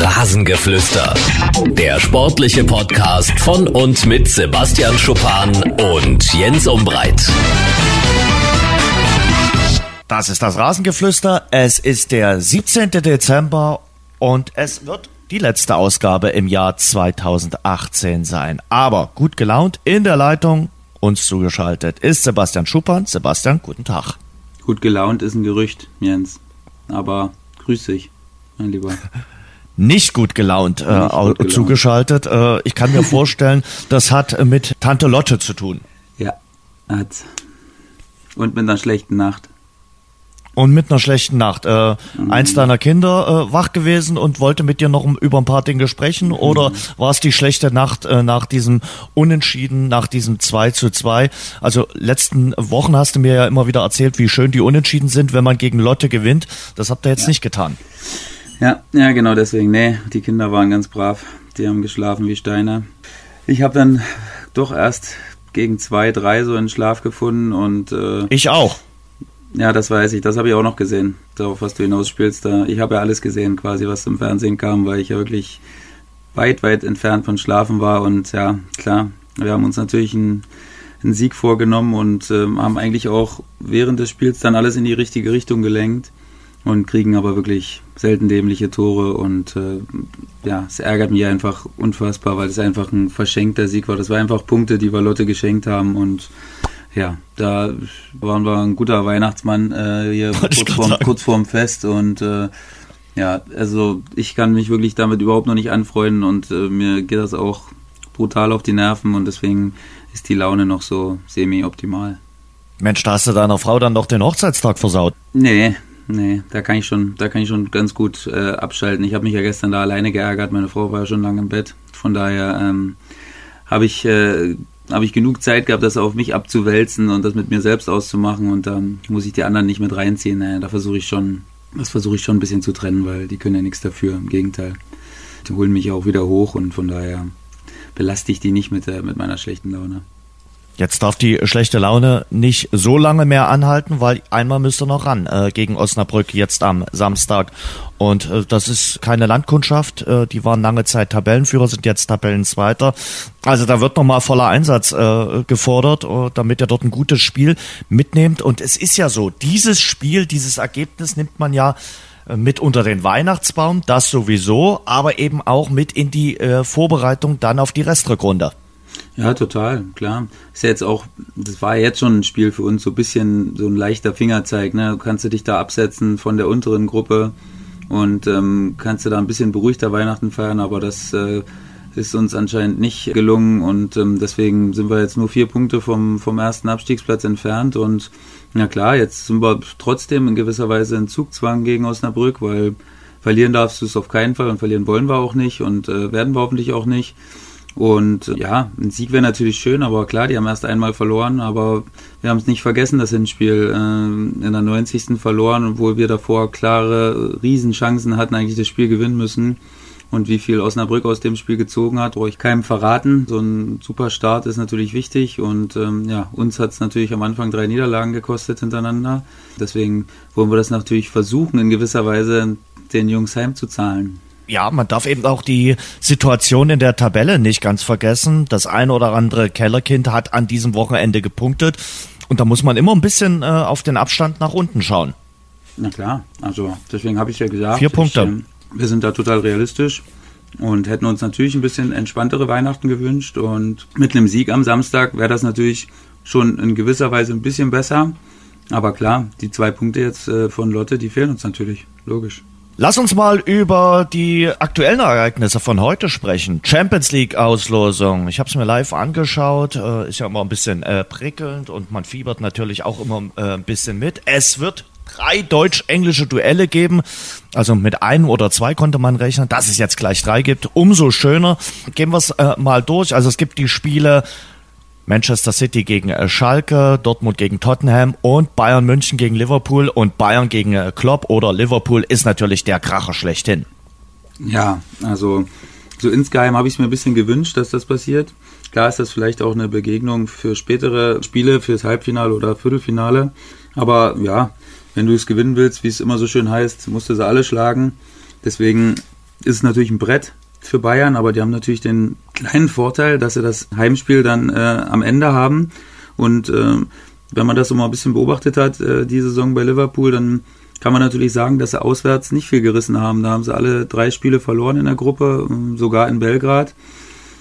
Rasengeflüster. Der sportliche Podcast von und mit Sebastian Schuppan und Jens Umbreit. Das ist das Rasengeflüster. Es ist der 17. Dezember und es wird die letzte Ausgabe im Jahr 2018 sein. Aber gut gelaunt in der Leitung uns zugeschaltet ist Sebastian Schuppan. Sebastian, guten Tag. Gut gelaunt ist ein Gerücht, Jens. Aber grüß dich, mein Lieber. Nicht gut gelaunt, äh, Nicht gut gelaunt. zugeschaltet. Äh, ich kann mir vorstellen, das hat mit Tante Lotte zu tun. Ja, hat. Und mit einer schlechten Nacht. Und mit einer schlechten Nacht. Äh, mhm. Eins deiner Kinder äh, wach gewesen und wollte mit dir noch über ein paar Dinge sprechen? Mhm. Oder war es die schlechte Nacht äh, nach diesem Unentschieden, nach diesem 2 zu 2? Also letzten Wochen hast du mir ja immer wieder erzählt, wie schön die Unentschieden sind, wenn man gegen Lotte gewinnt. Das habt ihr jetzt ja. nicht getan. Ja, ja, genau deswegen. Nee, die Kinder waren ganz brav. Die haben geschlafen wie Steine. Ich habe dann doch erst gegen zwei, drei so einen Schlaf gefunden und äh, ich auch. Ja, das weiß ich. Das habe ich auch noch gesehen, darauf, was du hinausspielst. Da, ich habe ja alles gesehen, quasi, was im Fernsehen kam, weil ich ja wirklich weit, weit entfernt von Schlafen war. Und ja, klar, wir haben uns natürlich einen, einen Sieg vorgenommen und äh, haben eigentlich auch während des Spiels dann alles in die richtige Richtung gelenkt und kriegen aber wirklich selten dämliche Tore. Und äh, ja, es ärgert mich einfach unfassbar, weil es einfach ein verschenkter Sieg war. Das war einfach Punkte, die wir Lotte geschenkt haben und ja, da waren wir ein guter Weihnachtsmann äh, hier kurz vorm, kurz vorm, Fest und äh, ja, also ich kann mich wirklich damit überhaupt noch nicht anfreunden und äh, mir geht das auch brutal auf die Nerven und deswegen ist die Laune noch so semi-optimal. Mensch, da hast du deiner Frau dann doch den Hochzeitstag versaut. Nee, nee, da kann ich schon, da kann ich schon ganz gut äh, abschalten. Ich habe mich ja gestern da alleine geärgert, meine Frau war ja schon lange im Bett. Von daher ähm, habe ich äh, habe ich genug Zeit gehabt, das auf mich abzuwälzen und das mit mir selbst auszumachen und dann muss ich die anderen nicht mit reinziehen. Naja, da versuche ich schon, das versuche ich schon ein bisschen zu trennen, weil die können ja nichts dafür. Im Gegenteil, die holen mich auch wieder hoch und von daher belaste ich die nicht mit, der, mit meiner schlechten Laune. Jetzt darf die schlechte Laune nicht so lange mehr anhalten, weil einmal müsste noch ran äh, gegen Osnabrück jetzt am Samstag. Und äh, das ist keine Landkundschaft. Äh, die waren lange Zeit Tabellenführer, sind jetzt Tabellenzweiter. Also da wird nochmal voller Einsatz äh, gefordert, äh, damit er dort ein gutes Spiel mitnimmt. Und es ist ja so, dieses Spiel, dieses Ergebnis nimmt man ja äh, mit unter den Weihnachtsbaum, das sowieso, aber eben auch mit in die äh, Vorbereitung dann auf die Restrückrunde. Ja, total, klar. Ist ja jetzt auch, das war jetzt schon ein Spiel für uns, so ein bisschen so ein leichter Fingerzeig, ne? Du kannst du dich da absetzen von der unteren Gruppe und ähm, kannst du da ein bisschen beruhigter Weihnachten feiern, aber das äh, ist uns anscheinend nicht gelungen und ähm, deswegen sind wir jetzt nur vier Punkte vom, vom ersten Abstiegsplatz entfernt und na klar, jetzt sind wir trotzdem in gewisser Weise in Zugzwang gegen Osnabrück, weil verlieren darfst du es auf keinen Fall und verlieren wollen wir auch nicht und äh, werden wir hoffentlich auch nicht. Und ja, ein Sieg wäre natürlich schön, aber klar, die haben erst einmal verloren, aber wir haben es nicht vergessen, das Hinspiel äh, in der 90. verloren, obwohl wir davor klare Riesenchancen hatten, eigentlich das Spiel gewinnen müssen. Und wie viel Osnabrück aus dem Spiel gezogen hat, brauche ich keinem verraten. So ein super Start ist natürlich wichtig und ähm, ja, uns hat es natürlich am Anfang drei Niederlagen gekostet hintereinander. Deswegen wollen wir das natürlich versuchen, in gewisser Weise den Jungs heimzuzahlen ja, man darf eben auch die Situation in der Tabelle nicht ganz vergessen. Das eine oder andere Kellerkind hat an diesem Wochenende gepunktet. Und da muss man immer ein bisschen äh, auf den Abstand nach unten schauen. Na klar, also deswegen habe ich ja gesagt. Vier Punkte. Ich, äh, wir sind da total realistisch und hätten uns natürlich ein bisschen entspanntere Weihnachten gewünscht. Und mit einem Sieg am Samstag wäre das natürlich schon in gewisser Weise ein bisschen besser. Aber klar, die zwei Punkte jetzt äh, von Lotte, die fehlen uns natürlich, logisch. Lass uns mal über die aktuellen Ereignisse von heute sprechen. Champions League Auslosung. Ich habe es mir live angeschaut. Äh, ist ja immer ein bisschen äh, prickelnd und man fiebert natürlich auch immer äh, ein bisschen mit. Es wird drei deutsch-englische Duelle geben. Also mit einem oder zwei konnte man rechnen. Dass es jetzt gleich drei gibt, umso schöner. Gehen wir es mal durch. Also es gibt die Spiele Manchester City gegen äh, Schalke, Dortmund gegen Tottenham und Bayern München gegen Liverpool und Bayern gegen äh, Klopp oder Liverpool ist natürlich der Kracher schlechthin. Ja, also so insgeheim habe ich es mir ein bisschen gewünscht, dass das passiert. Klar ist das vielleicht auch eine Begegnung für spätere Spiele, fürs Halbfinale oder Viertelfinale. Aber ja, wenn du es gewinnen willst, wie es immer so schön heißt, musst du sie alle schlagen. Deswegen ist es natürlich ein Brett für Bayern, aber die haben natürlich den kleinen Vorteil, dass sie das Heimspiel dann äh, am Ende haben. Und äh, wenn man das so mal ein bisschen beobachtet hat, äh, die Saison bei Liverpool, dann kann man natürlich sagen, dass sie auswärts nicht viel gerissen haben. Da haben sie alle drei Spiele verloren in der Gruppe, ähm, sogar in Belgrad.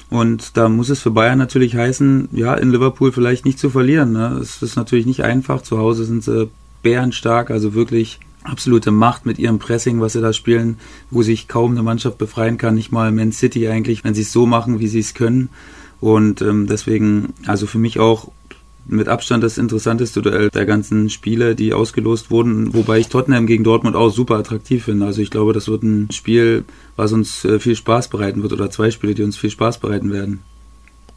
Und da muss es für Bayern natürlich heißen, ja, in Liverpool vielleicht nicht zu verlieren. Ne? Es ist natürlich nicht einfach. Zu Hause sind sie bärenstark, also wirklich absolute Macht mit ihrem Pressing, was sie da spielen, wo sich kaum eine Mannschaft befreien kann, nicht mal Man City eigentlich, wenn sie es so machen, wie sie es können. Und ähm, deswegen, also für mich auch mit Abstand das interessanteste Duell der ganzen Spiele, die ausgelost wurden, wobei ich Tottenham gegen Dortmund auch super attraktiv finde. Also ich glaube, das wird ein Spiel, was uns äh, viel Spaß bereiten wird oder zwei Spiele, die uns viel Spaß bereiten werden.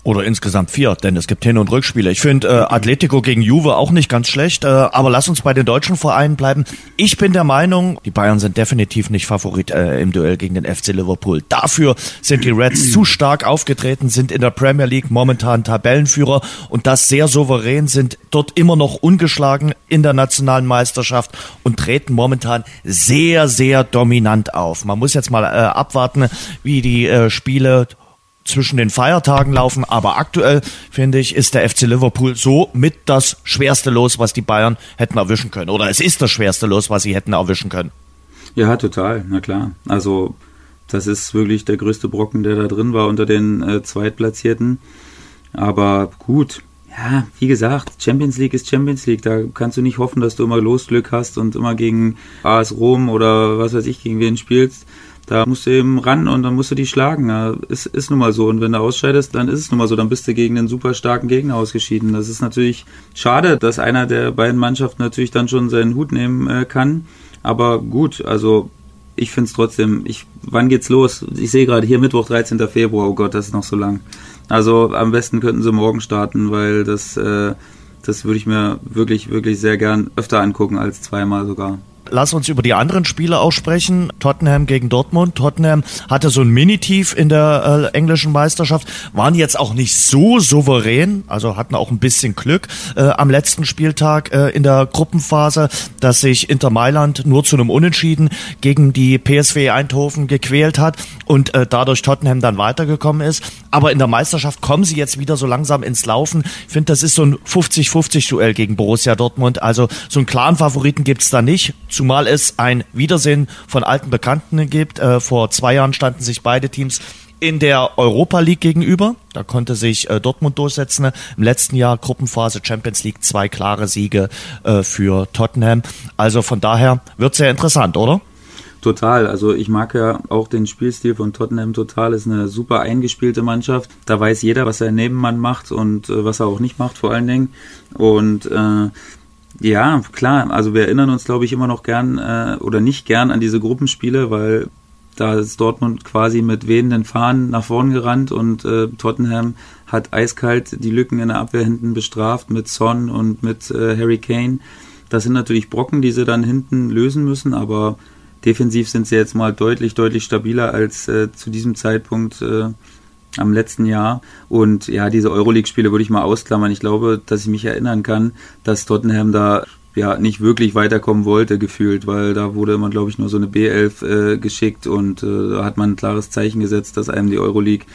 Oder insgesamt vier, denn es gibt Hin- und Rückspiele. Ich finde äh, Atletico gegen Juve auch nicht ganz schlecht, äh, aber lass uns bei den deutschen Vereinen bleiben. Ich bin der Meinung, die Bayern sind definitiv nicht Favorit äh, im Duell gegen den FC Liverpool. Dafür sind die Reds zu stark aufgetreten, sind in der Premier League momentan Tabellenführer und das sehr souverän, sind dort immer noch ungeschlagen in der nationalen Meisterschaft und treten momentan sehr, sehr dominant auf. Man muss jetzt mal äh, abwarten, wie die äh, Spiele zwischen den Feiertagen laufen, aber aktuell finde ich, ist der FC Liverpool so mit das schwerste Los, was die Bayern hätten erwischen können. Oder es ist das schwerste Los, was sie hätten erwischen können. Ja, total, na klar. Also das ist wirklich der größte Brocken, der da drin war unter den äh, Zweitplatzierten. Aber gut, ja, wie gesagt, Champions League ist Champions League. Da kannst du nicht hoffen, dass du immer Losglück hast und immer gegen AS Rom oder was weiß ich, gegen wen spielst. Da musst du eben ran und dann musst du die schlagen. Ist, ist nun mal so. Und wenn du ausscheidest, dann ist es nun mal so. Dann bist du gegen einen super starken Gegner ausgeschieden. Das ist natürlich schade, dass einer der beiden Mannschaften natürlich dann schon seinen Hut nehmen äh, kann. Aber gut, also ich finde es trotzdem, ich, wann geht's los? Ich sehe gerade hier Mittwoch, 13. Februar, oh Gott, das ist noch so lang. Also am besten könnten sie morgen starten, weil das, äh, das würde ich mir wirklich, wirklich sehr gern öfter angucken als zweimal sogar. Lass uns über die anderen Spiele auch sprechen. Tottenham gegen Dortmund. Tottenham hatte so ein Mini-Tief in der äh, englischen Meisterschaft, waren jetzt auch nicht so souverän, also hatten auch ein bisschen Glück äh, am letzten Spieltag äh, in der Gruppenphase, dass sich Inter Mailand nur zu einem Unentschieden gegen die PSV Eindhoven gequält hat und äh, dadurch Tottenham dann weitergekommen ist. Aber in der Meisterschaft kommen sie jetzt wieder so langsam ins Laufen. Ich finde, das ist so ein 50-50-Duell gegen Borussia Dortmund. Also so einen klaren Favoriten gibt's da nicht zumal es ein Wiedersehen von alten Bekannten gibt. Äh, vor zwei Jahren standen sich beide Teams in der Europa League gegenüber. Da konnte sich äh, Dortmund durchsetzen. Im letzten Jahr Gruppenphase Champions League zwei klare Siege äh, für Tottenham. Also von daher wird sehr interessant, oder? Total. Also ich mag ja auch den Spielstil von Tottenham total. Ist eine super eingespielte Mannschaft. Da weiß jeder, was sein Nebenmann macht und äh, was er auch nicht macht, vor allen Dingen. Und äh, ja, klar. Also wir erinnern uns, glaube ich, immer noch gern äh, oder nicht gern an diese Gruppenspiele, weil da ist Dortmund quasi mit wehenden Fahnen nach vorn gerannt und äh, Tottenham hat eiskalt die Lücken in der Abwehr hinten bestraft mit Son und mit äh, Harry Kane. Das sind natürlich Brocken, die sie dann hinten lösen müssen, aber defensiv sind sie jetzt mal deutlich, deutlich stabiler als äh, zu diesem Zeitpunkt äh, am letzten Jahr. Und ja, diese Euroleague-Spiele würde ich mal ausklammern. Ich glaube, dass ich mich erinnern kann, dass Tottenham da ja nicht wirklich weiterkommen wollte, gefühlt, weil da wurde man, glaube ich, nur so eine B11 äh, geschickt und äh, da hat man ein klares Zeichen gesetzt, dass einem die Euroleague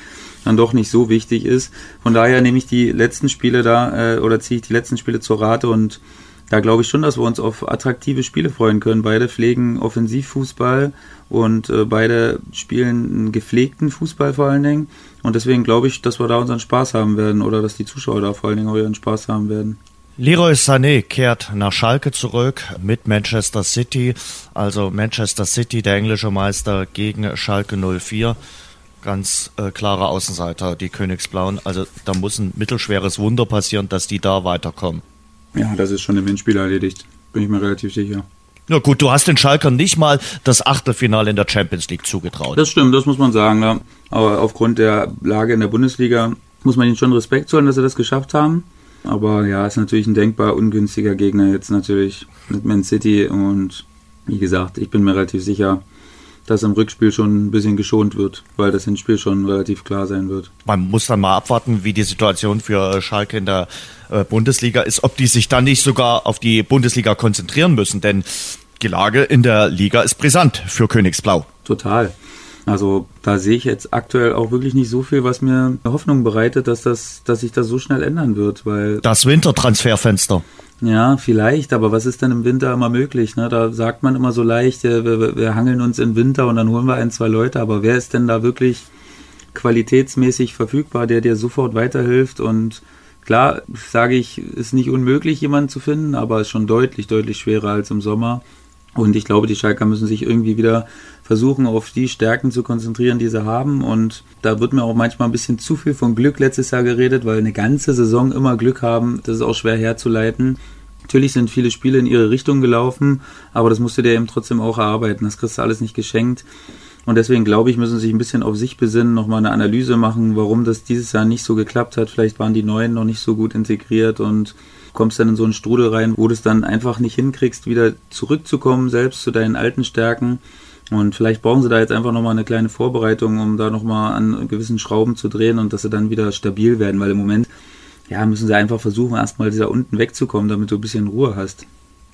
dann doch nicht so wichtig ist. Von daher nehme ich die letzten Spiele da äh, oder ziehe ich die letzten Spiele zur Rate und da glaube ich schon, dass wir uns auf attraktive Spiele freuen können. Beide pflegen Offensivfußball und äh, beide spielen einen gepflegten Fußball vor allen Dingen. Und deswegen glaube ich, dass wir da unseren Spaß haben werden oder dass die Zuschauer da vor allen Dingen auch ihren Spaß haben werden. Leroy Sané kehrt nach Schalke zurück mit Manchester City. Also Manchester City, der englische Meister gegen Schalke 04. Ganz äh, klare Außenseiter, die Königsblauen. Also da muss ein mittelschweres Wunder passieren, dass die da weiterkommen. Ja, das ist schon im Hinspiel erledigt. Bin ich mir relativ sicher. Na gut, du hast den Schalkern nicht mal das Achtelfinale in der Champions League zugetraut. Das stimmt, das muss man sagen. Ja. Aber aufgrund der Lage in der Bundesliga muss man ihnen schon Respekt zollen, dass sie das geschafft haben. Aber ja, ist natürlich ein denkbar ungünstiger Gegner jetzt natürlich mit Man City. Und wie gesagt, ich bin mir relativ sicher, dass im Rückspiel schon ein bisschen geschont wird, weil das Hinspiel schon relativ klar sein wird. Man muss dann mal abwarten, wie die Situation für Schalke in der äh, Bundesliga ist, ob die sich dann nicht sogar auf die Bundesliga konzentrieren müssen, denn die Lage in der Liga ist brisant für Königsblau. Total. Also da sehe ich jetzt aktuell auch wirklich nicht so viel, was mir Hoffnung bereitet, dass das, dass sich das so schnell ändern wird, weil das Wintertransferfenster. Ja, vielleicht, aber was ist denn im Winter immer möglich? Ne? Da sagt man immer so leicht, wir, wir, wir hangeln uns im Winter und dann holen wir ein, zwei Leute, aber wer ist denn da wirklich qualitätsmäßig verfügbar, der dir sofort weiterhilft und Klar, sage ich, ist nicht unmöglich, jemanden zu finden, aber ist schon deutlich, deutlich schwerer als im Sommer. Und ich glaube, die Schalker müssen sich irgendwie wieder versuchen, auf die Stärken zu konzentrieren, die sie haben. Und da wird mir auch manchmal ein bisschen zu viel von Glück letztes Jahr geredet, weil eine ganze Saison immer Glück haben, das ist auch schwer herzuleiten. Natürlich sind viele Spiele in ihre Richtung gelaufen, aber das musst du dir eben trotzdem auch erarbeiten. Das kriegst du alles nicht geschenkt. Und deswegen glaube ich, müssen sie sich ein bisschen auf sich besinnen, nochmal eine Analyse machen, warum das dieses Jahr nicht so geklappt hat. Vielleicht waren die Neuen noch nicht so gut integriert und kommst dann in so einen Strudel rein, wo du es dann einfach nicht hinkriegst, wieder zurückzukommen, selbst zu deinen alten Stärken. Und vielleicht brauchen sie da jetzt einfach nochmal eine kleine Vorbereitung, um da nochmal an gewissen Schrauben zu drehen und dass sie dann wieder stabil werden, weil im Moment, ja, müssen sie einfach versuchen, erstmal da unten wegzukommen, damit du ein bisschen Ruhe hast.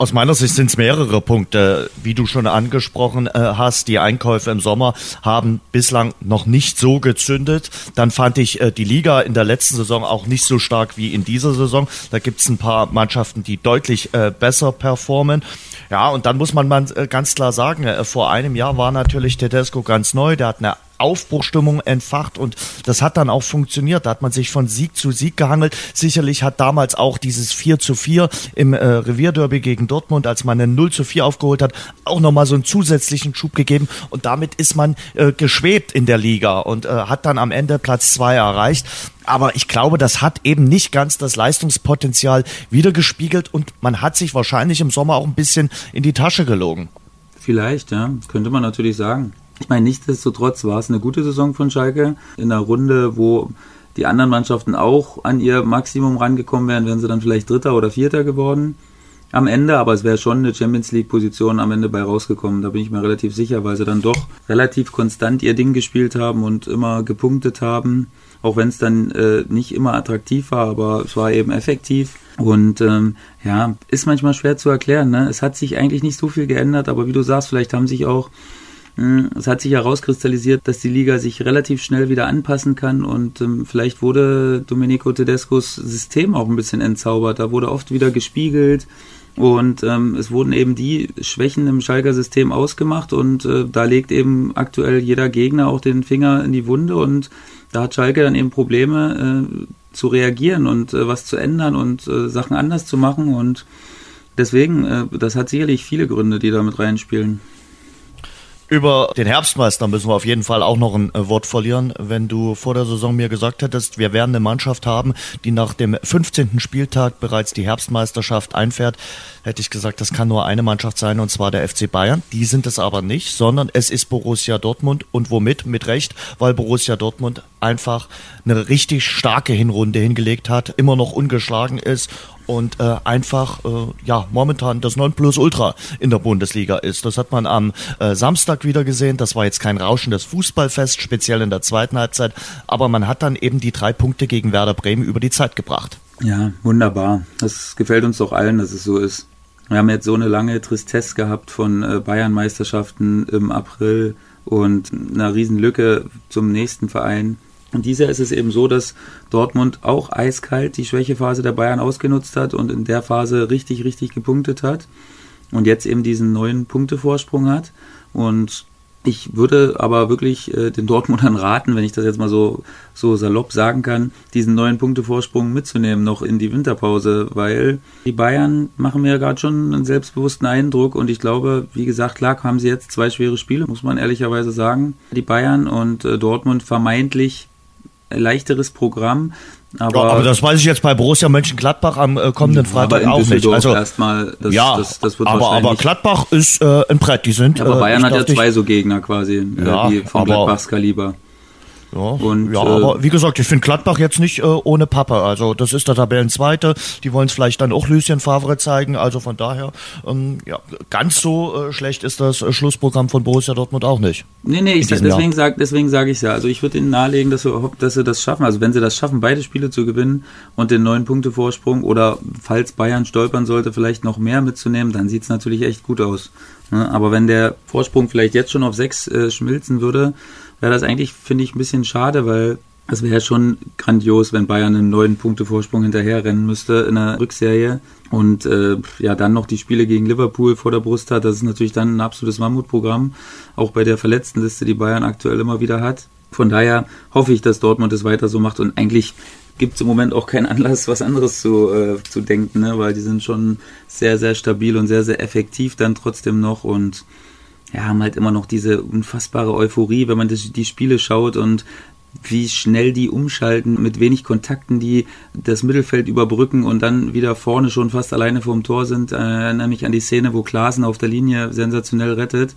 Aus meiner Sicht sind es mehrere Punkte. Wie du schon angesprochen äh, hast, die Einkäufe im Sommer haben bislang noch nicht so gezündet. Dann fand ich äh, die Liga in der letzten Saison auch nicht so stark wie in dieser Saison. Da gibt es ein paar Mannschaften, die deutlich äh, besser performen. Ja, und dann muss man mal äh, ganz klar sagen, äh, vor einem Jahr war natürlich Tedesco ganz neu. Der hat eine Aufbruchstimmung entfacht und das hat dann auch funktioniert. Da hat man sich von Sieg zu Sieg gehangelt. Sicherlich hat damals auch dieses 4 zu 4 im äh, Revierderby gegen Dortmund, als man eine 0 zu 4 aufgeholt hat, auch nochmal so einen zusätzlichen Schub gegeben und damit ist man äh, geschwebt in der Liga und äh, hat dann am Ende Platz 2 erreicht. Aber ich glaube, das hat eben nicht ganz das Leistungspotenzial wiedergespiegelt und man hat sich wahrscheinlich im Sommer auch ein bisschen in die Tasche gelogen. Vielleicht, ja, könnte man natürlich sagen. Ich meine, nichtsdestotrotz war es eine gute Saison von Schalke. In einer Runde, wo die anderen Mannschaften auch an ihr Maximum rangekommen wären, wären sie dann vielleicht Dritter oder Vierter geworden am Ende, aber es wäre schon eine Champions League Position am Ende bei rausgekommen. Da bin ich mir relativ sicher, weil sie dann doch relativ konstant ihr Ding gespielt haben und immer gepunktet haben, auch wenn es dann äh, nicht immer attraktiv war, aber es war eben effektiv. Und ähm, ja, ist manchmal schwer zu erklären. Ne? Es hat sich eigentlich nicht so viel geändert, aber wie du sagst, vielleicht haben sich auch es hat sich herauskristallisiert, dass die Liga sich relativ schnell wieder anpassen kann und ähm, vielleicht wurde Domenico Tedescos System auch ein bisschen entzaubert. Da wurde oft wieder gespiegelt und ähm, es wurden eben die Schwächen im Schalker System ausgemacht und äh, da legt eben aktuell jeder Gegner auch den Finger in die Wunde und da hat Schalke dann eben Probleme äh, zu reagieren und äh, was zu ändern und äh, Sachen anders zu machen und deswegen, äh, das hat sicherlich viele Gründe, die da mit reinspielen. Über den Herbstmeister müssen wir auf jeden Fall auch noch ein äh, Wort verlieren. Wenn du vor der Saison mir gesagt hättest, wir werden eine Mannschaft haben, die nach dem 15. Spieltag bereits die Herbstmeisterschaft einfährt, hätte ich gesagt, das kann nur eine Mannschaft sein, und zwar der FC Bayern. Die sind es aber nicht, sondern es ist Borussia Dortmund. Und womit? Mit Recht, weil Borussia Dortmund einfach eine richtig starke Hinrunde hingelegt hat, immer noch ungeschlagen ist und äh, einfach äh, ja momentan das Nonplusultra in der Bundesliga ist. Das hat man am äh, Samstag wieder gesehen. Das war jetzt kein rauschendes Fußballfest, speziell in der zweiten Halbzeit, aber man hat dann eben die drei Punkte gegen Werder Bremen über die Zeit gebracht. Ja, wunderbar. Das gefällt uns doch allen, dass es so ist. Wir haben jetzt so eine lange Tristesse gehabt von äh, Bayern-Meisterschaften im April und einer riesen Lücke zum nächsten Verein. Und dieser ist es eben so, dass Dortmund auch eiskalt die Schwächephase der Bayern ausgenutzt hat und in der Phase richtig, richtig gepunktet hat und jetzt eben diesen neuen Punktevorsprung hat. Und ich würde aber wirklich äh, den Dortmundern raten, wenn ich das jetzt mal so, so salopp sagen kann, diesen neuen Punktevorsprung mitzunehmen noch in die Winterpause, weil die Bayern machen mir gerade schon einen selbstbewussten Eindruck und ich glaube, wie gesagt, klar haben sie jetzt zwei schwere Spiele, muss man ehrlicherweise sagen. Die Bayern und äh, Dortmund vermeintlich leichteres Programm. Aber, ja, aber das weiß ich jetzt bei Borussia Mönchengladbach am äh, kommenden Freitag auch nicht. Also erstmal, das, ja, das, das wird aber, aber Gladbach ist äh, ein Brett. Die sind. aber äh, Bayern hat ja zwei so Gegner quasi, äh, ja, die von Gladbachs Kaliber. Ja, und, ja äh, aber wie gesagt, ich finde Gladbach jetzt nicht äh, ohne Pappe. Also das ist der Tabellenzweite. Die wollen es vielleicht dann auch Lucien Favre zeigen. Also von daher, ähm, ja, ganz so äh, schlecht ist das äh, Schlussprogramm von Borussia Dortmund auch nicht. Nee, nee, ich deswegen sage deswegen sag ich ja. Also ich würde ihnen nahelegen, dass sie, dass sie das schaffen. Also wenn sie das schaffen, beide Spiele zu gewinnen und den neun Punkte Vorsprung oder falls Bayern stolpern sollte, vielleicht noch mehr mitzunehmen, dann sieht es natürlich echt gut aus. Ne? Aber wenn der Vorsprung vielleicht jetzt schon auf sechs äh, schmilzen würde, wäre das eigentlich, finde ich, ein bisschen schade, weil es wäre schon grandios, wenn Bayern einen neuen Punktevorsprung hinterherrennen müsste in der Rückserie und äh, ja dann noch die Spiele gegen Liverpool vor der Brust hat. Das ist natürlich dann ein absolutes Mammutprogramm, auch bei der Verletztenliste, die Bayern aktuell immer wieder hat. Von daher hoffe ich, dass Dortmund es weiter so macht und eigentlich gibt es im Moment auch keinen Anlass, was anderes zu, äh, zu denken, ne? weil die sind schon sehr, sehr stabil und sehr, sehr effektiv dann trotzdem noch und ja, haben halt immer noch diese unfassbare Euphorie, wenn man das, die Spiele schaut und wie schnell die umschalten, mit wenig Kontakten, die das Mittelfeld überbrücken und dann wieder vorne schon fast alleine vorm Tor sind. Äh, erinnere mich an die Szene, wo Klaasen auf der Linie sensationell rettet.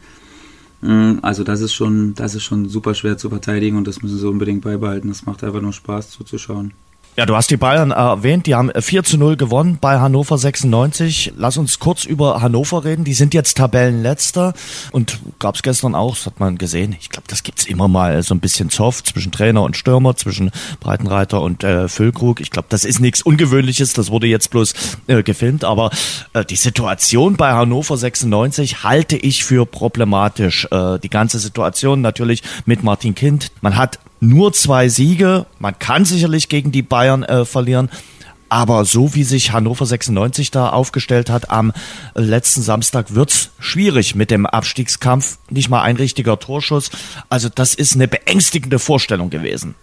Mm, also das ist schon, das ist schon super schwer zu verteidigen und das müssen sie unbedingt beibehalten. Das macht einfach nur Spaß zuzuschauen. Ja, du hast die Bayern erwähnt, die haben 4 zu 0 gewonnen bei Hannover 96. Lass uns kurz über Hannover reden. Die sind jetzt Tabellenletzter und gab es gestern auch, das hat man gesehen, ich glaube, das gibt's immer mal so ein bisschen Zoff zwischen Trainer und Stürmer, zwischen Breitenreiter und äh, Füllkrug. Ich glaube, das ist nichts Ungewöhnliches, das wurde jetzt bloß äh, gefilmt, aber äh, die Situation bei Hannover 96 halte ich für problematisch. Äh, die ganze Situation natürlich mit Martin Kind. Man hat nur zwei Siege. Man kann sicherlich gegen die Bayern äh, verlieren. Aber so wie sich Hannover 96 da aufgestellt hat am letzten Samstag, wird's schwierig mit dem Abstiegskampf. Nicht mal ein richtiger Torschuss. Also das ist eine beängstigende Vorstellung gewesen.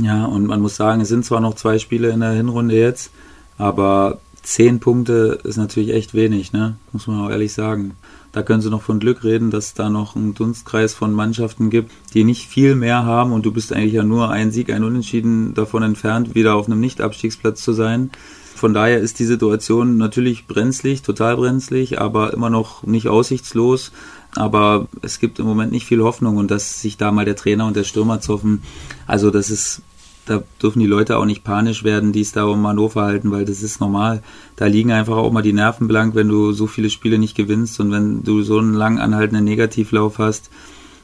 Ja, und man muss sagen, es sind zwar noch zwei Spiele in der Hinrunde jetzt, aber zehn Punkte ist natürlich echt wenig, ne? Muss man auch ehrlich sagen. Da können sie noch von Glück reden, dass da noch einen Dunstkreis von Mannschaften gibt, die nicht viel mehr haben und du bist eigentlich ja nur ein Sieg, ein Unentschieden davon entfernt, wieder auf einem Nicht-Abstiegsplatz zu sein. Von daher ist die Situation natürlich brenzlig, total brenzlig, aber immer noch nicht aussichtslos. Aber es gibt im Moment nicht viel Hoffnung und dass sich da mal der Trainer und der Stürmer zoffen, also das ist da dürfen die Leute auch nicht panisch werden, die es da um Hannover halten, weil das ist normal. Da liegen einfach auch mal die Nerven blank, wenn du so viele Spiele nicht gewinnst und wenn du so einen lang anhaltenden Negativlauf hast,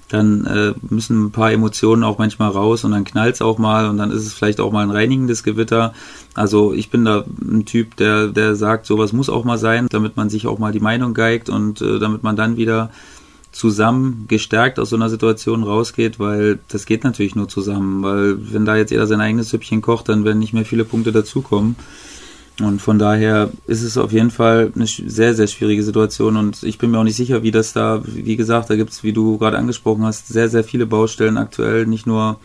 dann äh, müssen ein paar Emotionen auch manchmal raus und dann knallt's auch mal und dann ist es vielleicht auch mal ein reinigendes Gewitter. Also ich bin da ein Typ, der, der sagt, sowas muss auch mal sein, damit man sich auch mal die Meinung geigt und äh, damit man dann wieder zusammen gestärkt aus so einer Situation rausgeht, weil das geht natürlich nur zusammen, weil wenn da jetzt jeder sein eigenes Süppchen kocht, dann werden nicht mehr viele Punkte dazukommen. Und von daher ist es auf jeden Fall eine sehr, sehr schwierige Situation und ich bin mir auch nicht sicher, wie das da, wie gesagt, da gibt es, wie du gerade angesprochen hast, sehr, sehr viele Baustellen aktuell, nicht nur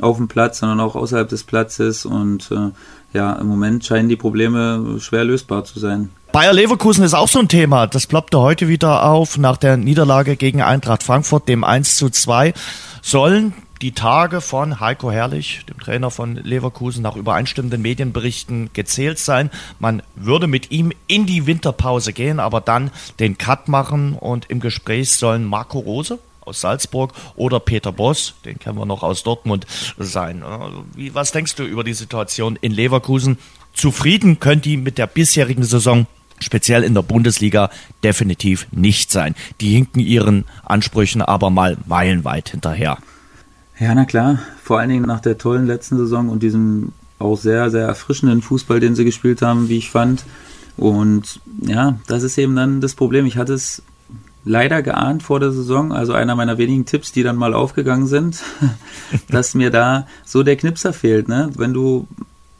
auf dem Platz, sondern auch außerhalb des Platzes und äh, ja, im Moment scheinen die Probleme schwer lösbar zu sein. Bayer Leverkusen ist auch so ein Thema. Das ploppte heute wieder auf nach der Niederlage gegen Eintracht Frankfurt, dem 1 zu 2. Sollen die Tage von Heiko Herrlich, dem Trainer von Leverkusen, nach übereinstimmenden Medienberichten gezählt sein. Man würde mit ihm in die Winterpause gehen, aber dann den Cut machen und im Gespräch sollen Marco Rose aus Salzburg oder Peter Boss, den kennen wir noch aus Dortmund, sein. Wie, was denkst du über die Situation in Leverkusen? Zufrieden könnt die mit der bisherigen Saison speziell in der Bundesliga definitiv nicht sein. Die hinken ihren Ansprüchen aber mal meilenweit hinterher. Ja, na klar. Vor allen Dingen nach der tollen letzten Saison und diesem auch sehr, sehr erfrischenden Fußball, den sie gespielt haben, wie ich fand. Und ja, das ist eben dann das Problem. Ich hatte es leider geahnt vor der Saison, also einer meiner wenigen Tipps, die dann mal aufgegangen sind, dass mir da so der Knipser fehlt. Ne? Wenn du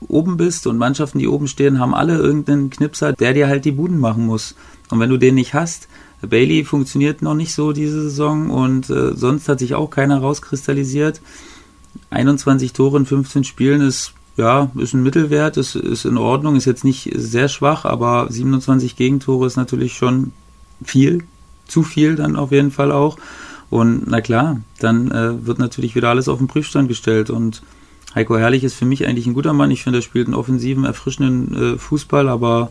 oben bist und Mannschaften, die oben stehen, haben alle irgendeinen Knipser, der dir halt die Buden machen muss. Und wenn du den nicht hast, Bailey funktioniert noch nicht so diese Saison und äh, sonst hat sich auch keiner rauskristallisiert. 21 Tore in 15 Spielen ist ja, ist ein Mittelwert, ist, ist in Ordnung, ist jetzt nicht sehr schwach, aber 27 Gegentore ist natürlich schon viel, zu viel dann auf jeden Fall auch. Und na klar, dann äh, wird natürlich wieder alles auf den Prüfstand gestellt und Heiko Herrlich ist für mich eigentlich ein guter Mann. Ich finde, er spielt einen offensiven, erfrischenden äh, Fußball, aber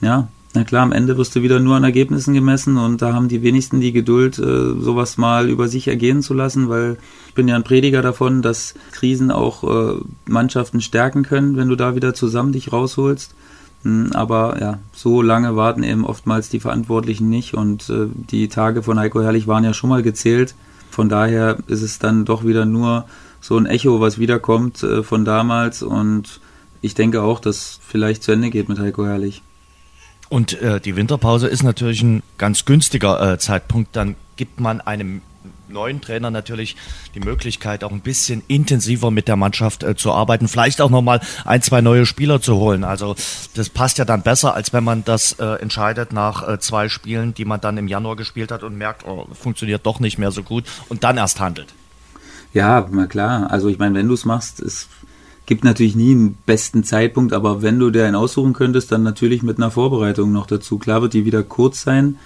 ja, na klar, am Ende wirst du wieder nur an Ergebnissen gemessen und da haben die wenigsten die Geduld, äh, sowas mal über sich ergehen zu lassen, weil ich bin ja ein Prediger davon, dass Krisen auch äh, Mannschaften stärken können, wenn du da wieder zusammen dich rausholst. Hm, aber ja, so lange warten eben oftmals die Verantwortlichen nicht und äh, die Tage von Heiko Herrlich waren ja schon mal gezählt. Von daher ist es dann doch wieder nur so ein Echo, was wiederkommt äh, von damals und ich denke auch, dass vielleicht zu Ende geht mit Heiko Herrlich. Und äh, die Winterpause ist natürlich ein ganz günstiger äh, Zeitpunkt. Dann gibt man einem neuen Trainer natürlich die Möglichkeit, auch ein bisschen intensiver mit der Mannschaft äh, zu arbeiten, vielleicht auch nochmal ein, zwei neue Spieler zu holen. Also das passt ja dann besser, als wenn man das äh, entscheidet nach äh, zwei Spielen, die man dann im Januar gespielt hat und merkt, oh, funktioniert doch nicht mehr so gut und dann erst handelt. Ja, na klar. Also ich meine, wenn du es machst, ist gibt natürlich nie einen besten Zeitpunkt, aber wenn du dir einen aussuchen könntest, dann natürlich mit einer Vorbereitung noch dazu. Klar wird die wieder kurz sein.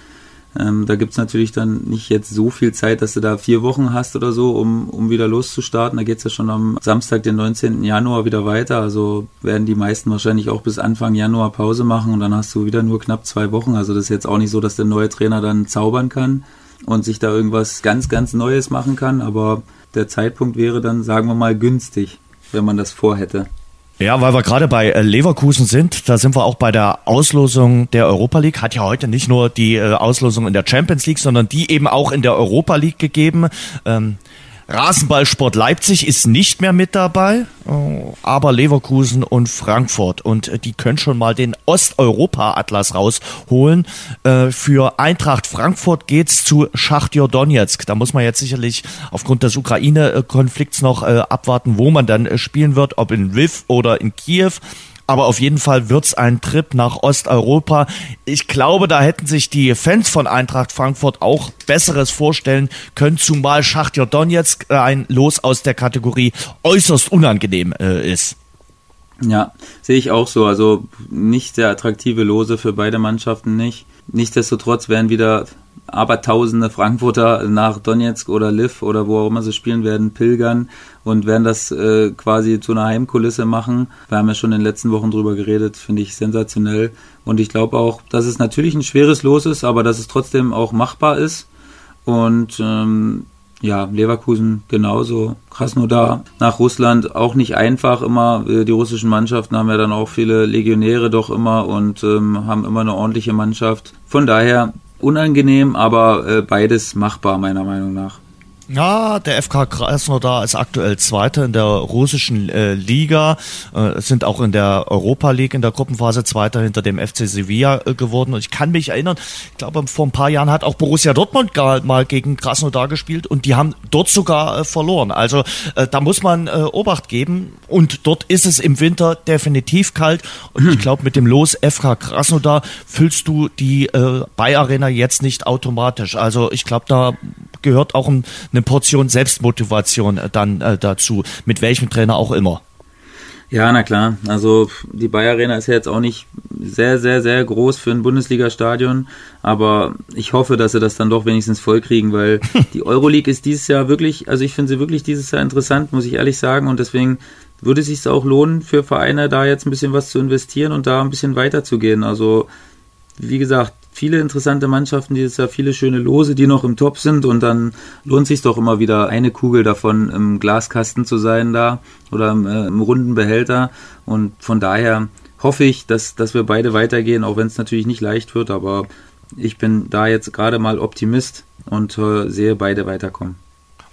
Ähm, da gibt's natürlich dann nicht jetzt so viel Zeit, dass du da vier Wochen hast oder so, um, um wieder loszustarten. Da geht's ja schon am Samstag, den 19. Januar wieder weiter. Also werden die meisten wahrscheinlich auch bis Anfang Januar Pause machen und dann hast du wieder nur knapp zwei Wochen. Also das ist jetzt auch nicht so, dass der neue Trainer dann zaubern kann und sich da irgendwas ganz, ganz Neues machen kann. Aber der Zeitpunkt wäre dann, sagen wir mal, günstig wenn man das vorhätte. Ja, weil wir gerade bei äh, Leverkusen sind, da sind wir auch bei der Auslosung der Europa League. Hat ja heute nicht nur die äh, Auslosung in der Champions League, sondern die eben auch in der Europa League gegeben. Ähm, Rasenballsport Leipzig ist nicht mehr mit dabei, äh, aber Leverkusen und Frankfurt. Und äh, die können schon mal den Osteuropa-Atlas rausholen. Äh, für Eintracht Frankfurt geht's zu Schachtjor Donetsk. Da muss man jetzt sicherlich aufgrund des Ukraine-Konflikts noch abwarten, wo man dann spielen wird, ob in Lviv oder in Kiew aber auf jeden Fall wird's ein Trip nach Osteuropa. Ich glaube, da hätten sich die Fans von Eintracht Frankfurt auch Besseres vorstellen können, zumal Schachtja Donetsk äh, ein Los aus der Kategorie äußerst unangenehm äh, ist. Ja, sehe ich auch so. Also nicht sehr attraktive Lose für beide Mannschaften nicht. Nichtsdestotrotz werden wieder aber tausende Frankfurter nach Donetsk oder Liv oder wo auch immer sie spielen werden, pilgern und werden das äh, quasi zu einer Heimkulisse machen. Wir haben ja schon in den letzten Wochen drüber geredet, finde ich sensationell. Und ich glaube auch, dass es natürlich ein schweres Los ist, aber dass es trotzdem auch machbar ist. Und ähm, ja, Leverkusen genauso. Krasnodar nach Russland auch nicht einfach immer. Äh, die russischen Mannschaften haben ja dann auch viele Legionäre doch immer und ähm, haben immer eine ordentliche Mannschaft. Von daher unangenehm, aber äh, beides machbar meiner Meinung nach. Ja, der FK Krasnodar ist aktuell Zweiter in der russischen äh, Liga, äh, sind auch in der Europa League in der Gruppenphase Zweiter hinter dem FC Sevilla äh, geworden. Und ich kann mich erinnern, ich glaube, vor ein paar Jahren hat auch Borussia Dortmund mal gegen Krasnodar gespielt und die haben dort sogar äh, verloren. Also äh, da muss man äh, Obacht geben. Und dort ist es im Winter definitiv kalt. Und hm. ich glaube, mit dem Los FK Krasnodar füllst du die äh, Bay Arena jetzt nicht automatisch. Also ich glaube, da gehört auch ein, eine Portion Selbstmotivation äh, dann äh, dazu, mit welchem Trainer auch immer. Ja, na klar. Also die Bayer Arena ist ja jetzt auch nicht sehr, sehr, sehr groß für ein Bundesliga-Stadion, aber ich hoffe, dass sie das dann doch wenigstens vollkriegen, weil die Euroleague ist dieses Jahr wirklich, also ich finde sie wirklich dieses Jahr interessant, muss ich ehrlich sagen, und deswegen würde es sich auch lohnen für Vereine, da jetzt ein bisschen was zu investieren und da ein bisschen weiterzugehen. Also wie gesagt, viele interessante Mannschaften dieses Jahr, viele schöne Lose, die noch im Top sind und dann lohnt sich doch immer wieder eine Kugel davon im Glaskasten zu sein da oder im, äh, im runden Behälter und von daher hoffe ich, dass, dass wir beide weitergehen, auch wenn es natürlich nicht leicht wird, aber ich bin da jetzt gerade mal Optimist und äh, sehe beide weiterkommen.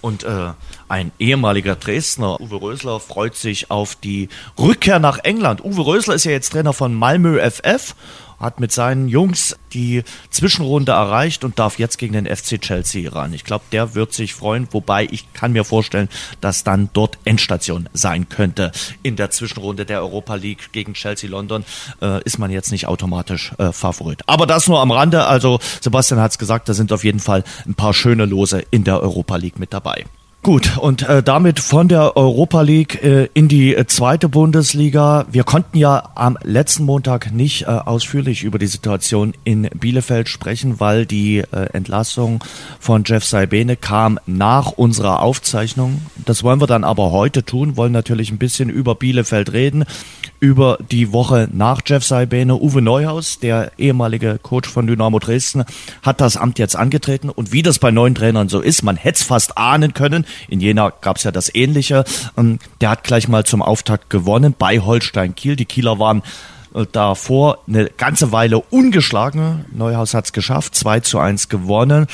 Und äh, ein ehemaliger Dresdner, Uwe Rösler, freut sich auf die Rückkehr nach England. Uwe Rösler ist ja jetzt Trainer von Malmö FF hat mit seinen Jungs die Zwischenrunde erreicht und darf jetzt gegen den FC Chelsea ran. Ich glaube, der wird sich freuen, wobei ich kann mir vorstellen, dass dann dort Endstation sein könnte. In der Zwischenrunde der Europa League gegen Chelsea London äh, ist man jetzt nicht automatisch äh, Favorit. Aber das nur am Rande. Also Sebastian hat es gesagt, da sind auf jeden Fall ein paar schöne Lose in der Europa League mit dabei. Gut, und äh, damit von der Europa League äh, in die äh, zweite Bundesliga. Wir konnten ja am letzten Montag nicht äh, ausführlich über die Situation in Bielefeld sprechen, weil die äh, Entlassung von Jeff Saibene kam nach unserer Aufzeichnung. Das wollen wir dann aber heute tun, wollen natürlich ein bisschen über Bielefeld reden, über die Woche nach Jeff Saibene. Uwe Neuhaus, der ehemalige Coach von Dynamo Dresden, hat das Amt jetzt angetreten. Und wie das bei neuen Trainern so ist, man hätte es fast ahnen können. In Jena gab es ja das Ähnliche. Ähm, der hat gleich mal zum Auftakt gewonnen bei Holstein Kiel. Die Kieler waren äh, davor eine ganze Weile ungeschlagen. Neuhaus hat es geschafft, 2 zu 1 gewonnen.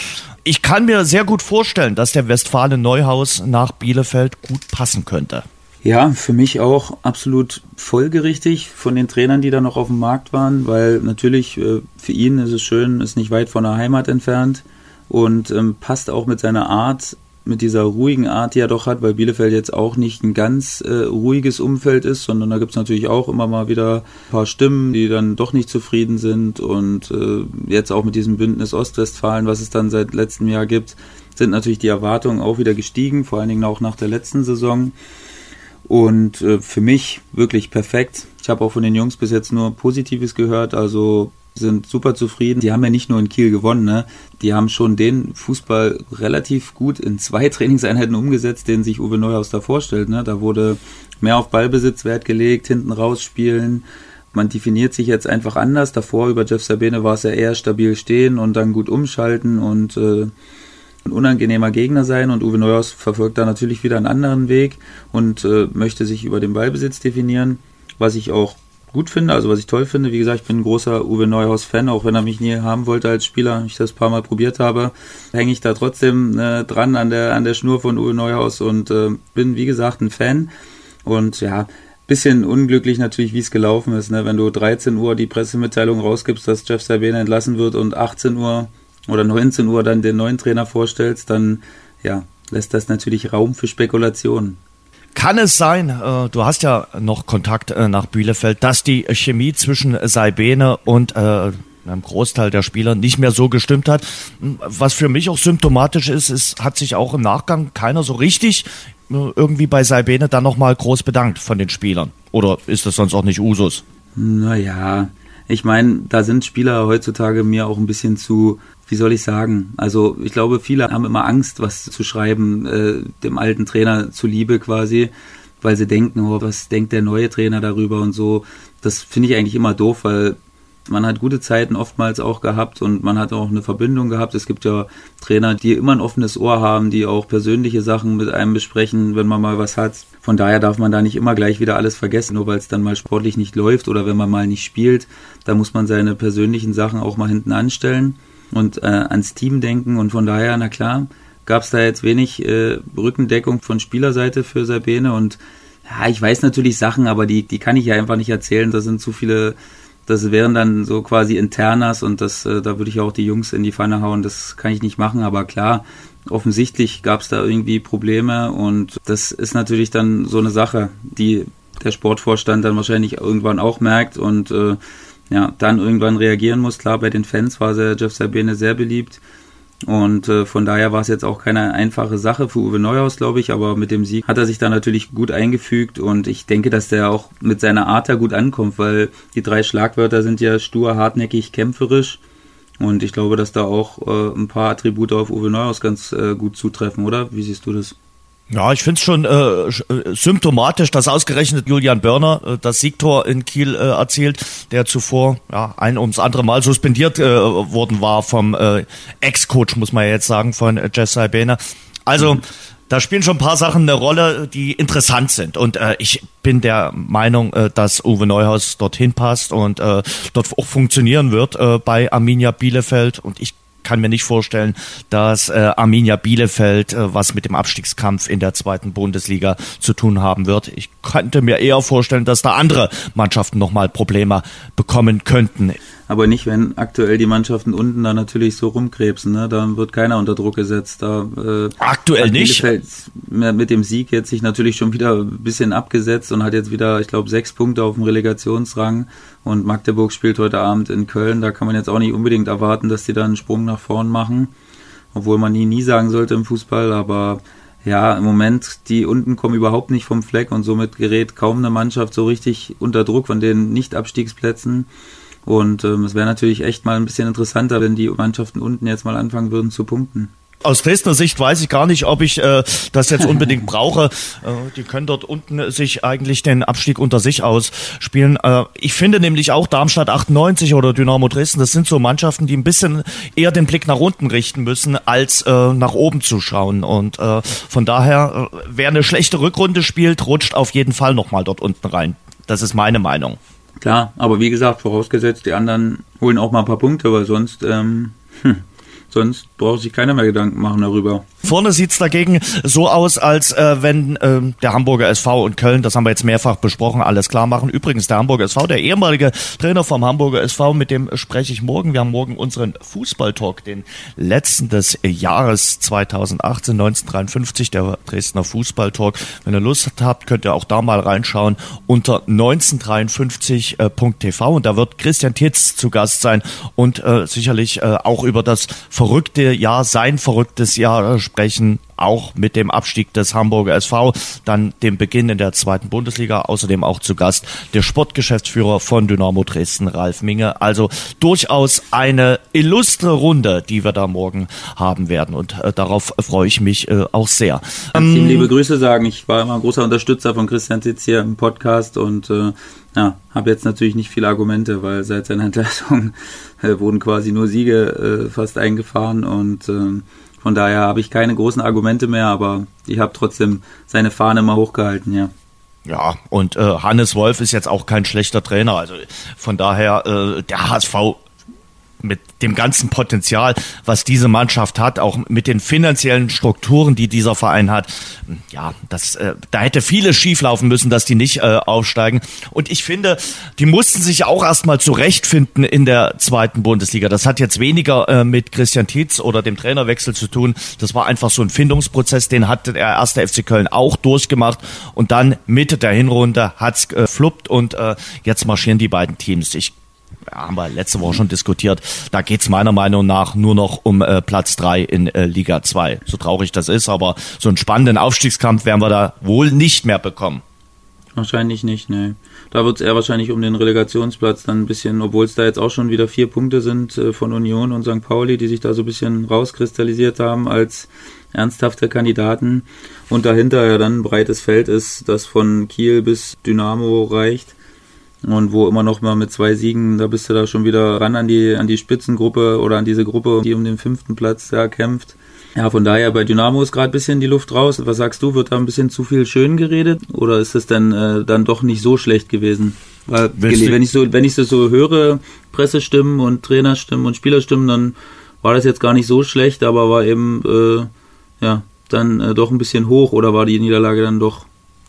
Ich kann mir sehr gut vorstellen, dass der Westfalen Neuhaus nach Bielefeld gut passen könnte. Ja, für mich auch absolut folgerichtig von den Trainern, die da noch auf dem Markt waren, weil natürlich äh, für ihn ist es schön, ist nicht weit von der Heimat entfernt und ähm, passt auch mit seiner Art mit dieser ruhigen Art, die er doch hat, weil Bielefeld jetzt auch nicht ein ganz äh, ruhiges Umfeld ist, sondern da gibt es natürlich auch immer mal wieder ein paar Stimmen, die dann doch nicht zufrieden sind. Und äh, jetzt auch mit diesem Bündnis Ostwestfalen, was es dann seit letztem Jahr gibt, sind natürlich die Erwartungen auch wieder gestiegen, vor allen Dingen auch nach der letzten Saison. Und äh, für mich wirklich perfekt. Ich habe auch von den Jungs bis jetzt nur Positives gehört. Also sind super zufrieden. Die haben ja nicht nur in Kiel gewonnen, ne? die haben schon den Fußball relativ gut in zwei Trainingseinheiten umgesetzt, den sich Uwe Neuhaus da vorstellt. Ne? Da wurde mehr auf Ballbesitz Wert gelegt, hinten rausspielen. Man definiert sich jetzt einfach anders. Davor über Jeff Sabine war es ja eher stabil stehen und dann gut umschalten und äh, ein unangenehmer Gegner sein. Und Uwe Neuhaus verfolgt da natürlich wieder einen anderen Weg und äh, möchte sich über den Ballbesitz definieren, was ich auch gut finde, also was ich toll finde. Wie gesagt, ich bin ein großer Uwe Neuhaus-Fan, auch wenn er mich nie haben wollte als Spieler, ich das ein paar Mal probiert habe, hänge ich da trotzdem äh, dran an der, an der Schnur von Uwe Neuhaus und äh, bin, wie gesagt, ein Fan. Und ja, bisschen unglücklich natürlich, wie es gelaufen ist, ne? wenn du 13 Uhr die Pressemitteilung rausgibst, dass Jeff Sabine entlassen wird und 18 Uhr oder 19 Uhr dann den neuen Trainer vorstellst, dann ja, lässt das natürlich Raum für Spekulationen. Kann es sein, äh, du hast ja noch Kontakt äh, nach Bielefeld, dass die Chemie zwischen Saibene und äh, einem Großteil der Spieler nicht mehr so gestimmt hat. Was für mich auch symptomatisch ist, es hat sich auch im Nachgang keiner so richtig äh, irgendwie bei Saibene dann nochmal groß bedankt von den Spielern. Oder ist das sonst auch nicht Usus? Naja, ich meine, da sind Spieler heutzutage mir auch ein bisschen zu wie soll ich sagen? Also ich glaube, viele haben immer Angst, was zu schreiben, äh, dem alten Trainer zuliebe quasi, weil sie denken, oh, was denkt der neue Trainer darüber und so. Das finde ich eigentlich immer doof, weil man hat gute Zeiten oftmals auch gehabt und man hat auch eine Verbindung gehabt. Es gibt ja Trainer, die immer ein offenes Ohr haben, die auch persönliche Sachen mit einem besprechen, wenn man mal was hat. Von daher darf man da nicht immer gleich wieder alles vergessen, nur weil es dann mal sportlich nicht läuft oder wenn man mal nicht spielt. Da muss man seine persönlichen Sachen auch mal hinten anstellen und äh, ans Team denken. Und von daher, na klar, gab es da jetzt wenig äh, Rückendeckung von Spielerseite für Sabine. Und ja, ich weiß natürlich Sachen, aber die, die kann ich ja einfach nicht erzählen. Da sind zu viele, das wären dann so quasi Internas und das, äh, da würde ich auch die Jungs in die Pfanne hauen. Das kann ich nicht machen, aber klar, offensichtlich gab es da irgendwie Probleme und das ist natürlich dann so eine Sache, die der Sportvorstand dann wahrscheinlich irgendwann auch merkt und äh, ja, dann irgendwann reagieren muss. Klar, bei den Fans war der Jeff Sabine sehr beliebt. Und äh, von daher war es jetzt auch keine einfache Sache für Uwe Neuhaus, glaube ich, aber mit dem Sieg hat er sich da natürlich gut eingefügt und ich denke, dass der auch mit seiner Art da gut ankommt, weil die drei Schlagwörter sind ja stur, hartnäckig, kämpferisch und ich glaube, dass da auch äh, ein paar Attribute auf Uwe Neuhaus ganz äh, gut zutreffen, oder? Wie siehst du das? Ja, ich finde es schon äh, äh, symptomatisch, dass ausgerechnet Julian Börner äh, das Siegtor in Kiel äh, erzielt, der zuvor ja, ein ums andere Mal suspendiert äh, worden war vom äh, Ex-Coach, muss man ja jetzt sagen, von äh, Jess Saibene. Also mhm. da spielen schon ein paar Sachen eine Rolle, die interessant sind. Und äh, ich bin der Meinung, äh, dass Uwe Neuhaus dorthin passt und äh, dort auch funktionieren wird äh, bei Arminia Bielefeld. Und ich kann mir nicht vorstellen, dass äh, Arminia Bielefeld äh, was mit dem Abstiegskampf in der zweiten Bundesliga zu tun haben wird. Ich könnte mir eher vorstellen, dass da andere Mannschaften nochmal Probleme bekommen könnten aber nicht, wenn aktuell die Mannschaften unten da natürlich so rumkrebsen. Ne? Da wird keiner unter Druck gesetzt. Da, äh, aktuell nicht. Mit dem Sieg jetzt sich natürlich schon wieder ein bisschen abgesetzt und hat jetzt wieder, ich glaube, sechs Punkte auf dem Relegationsrang. Und Magdeburg spielt heute Abend in Köln. Da kann man jetzt auch nicht unbedingt erwarten, dass die da einen Sprung nach vorn machen. Obwohl man nie, nie sagen sollte im Fußball, aber ja, im Moment, die unten kommen überhaupt nicht vom Fleck und somit gerät kaum eine Mannschaft so richtig unter Druck von den Nicht-Abstiegsplätzen. Und ähm, es wäre natürlich echt mal ein bisschen interessanter, wenn die Mannschaften unten jetzt mal anfangen würden zu punkten. Aus Dresdner Sicht weiß ich gar nicht, ob ich äh, das jetzt unbedingt brauche. Äh, die können dort unten sich eigentlich den Abstieg unter sich ausspielen. Äh, ich finde nämlich auch Darmstadt 98 oder Dynamo Dresden, das sind so Mannschaften, die ein bisschen eher den Blick nach unten richten müssen, als äh, nach oben zu schauen. Und äh, von daher, äh, wer eine schlechte Rückrunde spielt, rutscht auf jeden Fall nochmal dort unten rein. Das ist meine Meinung. Klar, aber wie gesagt, vorausgesetzt, die anderen holen auch mal ein paar Punkte, weil sonst ähm, hm, Sonst braucht sich keiner mehr Gedanken machen darüber. Vorne sieht's dagegen so aus, als äh, wenn äh, der Hamburger SV und Köln, das haben wir jetzt mehrfach besprochen, alles klar machen. Übrigens, der Hamburger SV, der ehemalige Trainer vom Hamburger SV, mit dem spreche ich morgen. Wir haben morgen unseren Fußballtalk, den letzten des Jahres 2018, 1953, der Dresdner Fußballtalk. Wenn ihr Lust habt, könnt ihr auch da mal reinschauen unter 1953.tv und da wird Christian Titz zu Gast sein und äh, sicherlich äh, auch über das verrückte Jahr, sein verrücktes Jahr sprechen, auch mit dem Abstieg des Hamburger SV, dann dem Beginn in der zweiten Bundesliga, außerdem auch zu Gast der Sportgeschäftsführer von Dynamo Dresden, Ralf Minge. Also durchaus eine illustre Runde, die wir da morgen haben werden und äh, darauf freue ich mich äh, auch sehr. Ganz ähm, liebe Grüße sagen. Ich war immer ein großer Unterstützer von Christian Titz hier im Podcast und äh, ja, habe jetzt natürlich nicht viele Argumente, weil seit seiner Entlassung äh, wurden quasi nur Siege äh, fast eingefahren und äh, von daher habe ich keine großen Argumente mehr, aber ich habe trotzdem seine Fahne mal hochgehalten, ja. Ja, und äh, Hannes Wolf ist jetzt auch kein schlechter Trainer. Also von daher, äh, der HSV mit dem ganzen Potenzial, was diese Mannschaft hat, auch mit den finanziellen Strukturen, die dieser Verein hat, ja, das, äh, da hätte vieles schieflaufen müssen, dass die nicht äh, aufsteigen. Und ich finde, die mussten sich auch erstmal zurechtfinden in der zweiten Bundesliga. Das hat jetzt weniger äh, mit Christian Tietz oder dem Trainerwechsel zu tun. Das war einfach so ein Findungsprozess, den hat der erste FC Köln auch durchgemacht. Und dann Mitte der Hinrunde hat's äh, fluppt und äh, jetzt marschieren die beiden Teams. Ich haben wir letzte Woche schon diskutiert, da geht's meiner Meinung nach nur noch um äh, Platz drei in äh, Liga 2. So traurig das ist, aber so einen spannenden Aufstiegskampf werden wir da wohl nicht mehr bekommen. Wahrscheinlich nicht, ne. Da wird es eher wahrscheinlich um den Relegationsplatz dann ein bisschen, obwohl es da jetzt auch schon wieder vier Punkte sind äh, von Union und St. Pauli, die sich da so ein bisschen rauskristallisiert haben als ernsthafte Kandidaten. Und dahinter ja dann ein breites Feld ist, das von Kiel bis Dynamo reicht und wo immer noch mal mit zwei Siegen, da bist du da schon wieder ran an die, an die Spitzengruppe oder an diese Gruppe, die um den fünften Platz da kämpft. Ja, von daher bei Dynamo ist gerade ein bisschen die Luft raus. Was sagst du, wird da ein bisschen zu viel schön geredet oder ist es denn äh, dann doch nicht so schlecht gewesen? Weil wenn ich so, wenn ich das so höre, Pressestimmen und Trainerstimmen und Spielerstimmen, dann war das jetzt gar nicht so schlecht, aber war eben äh, ja dann äh, doch ein bisschen hoch oder war die Niederlage dann doch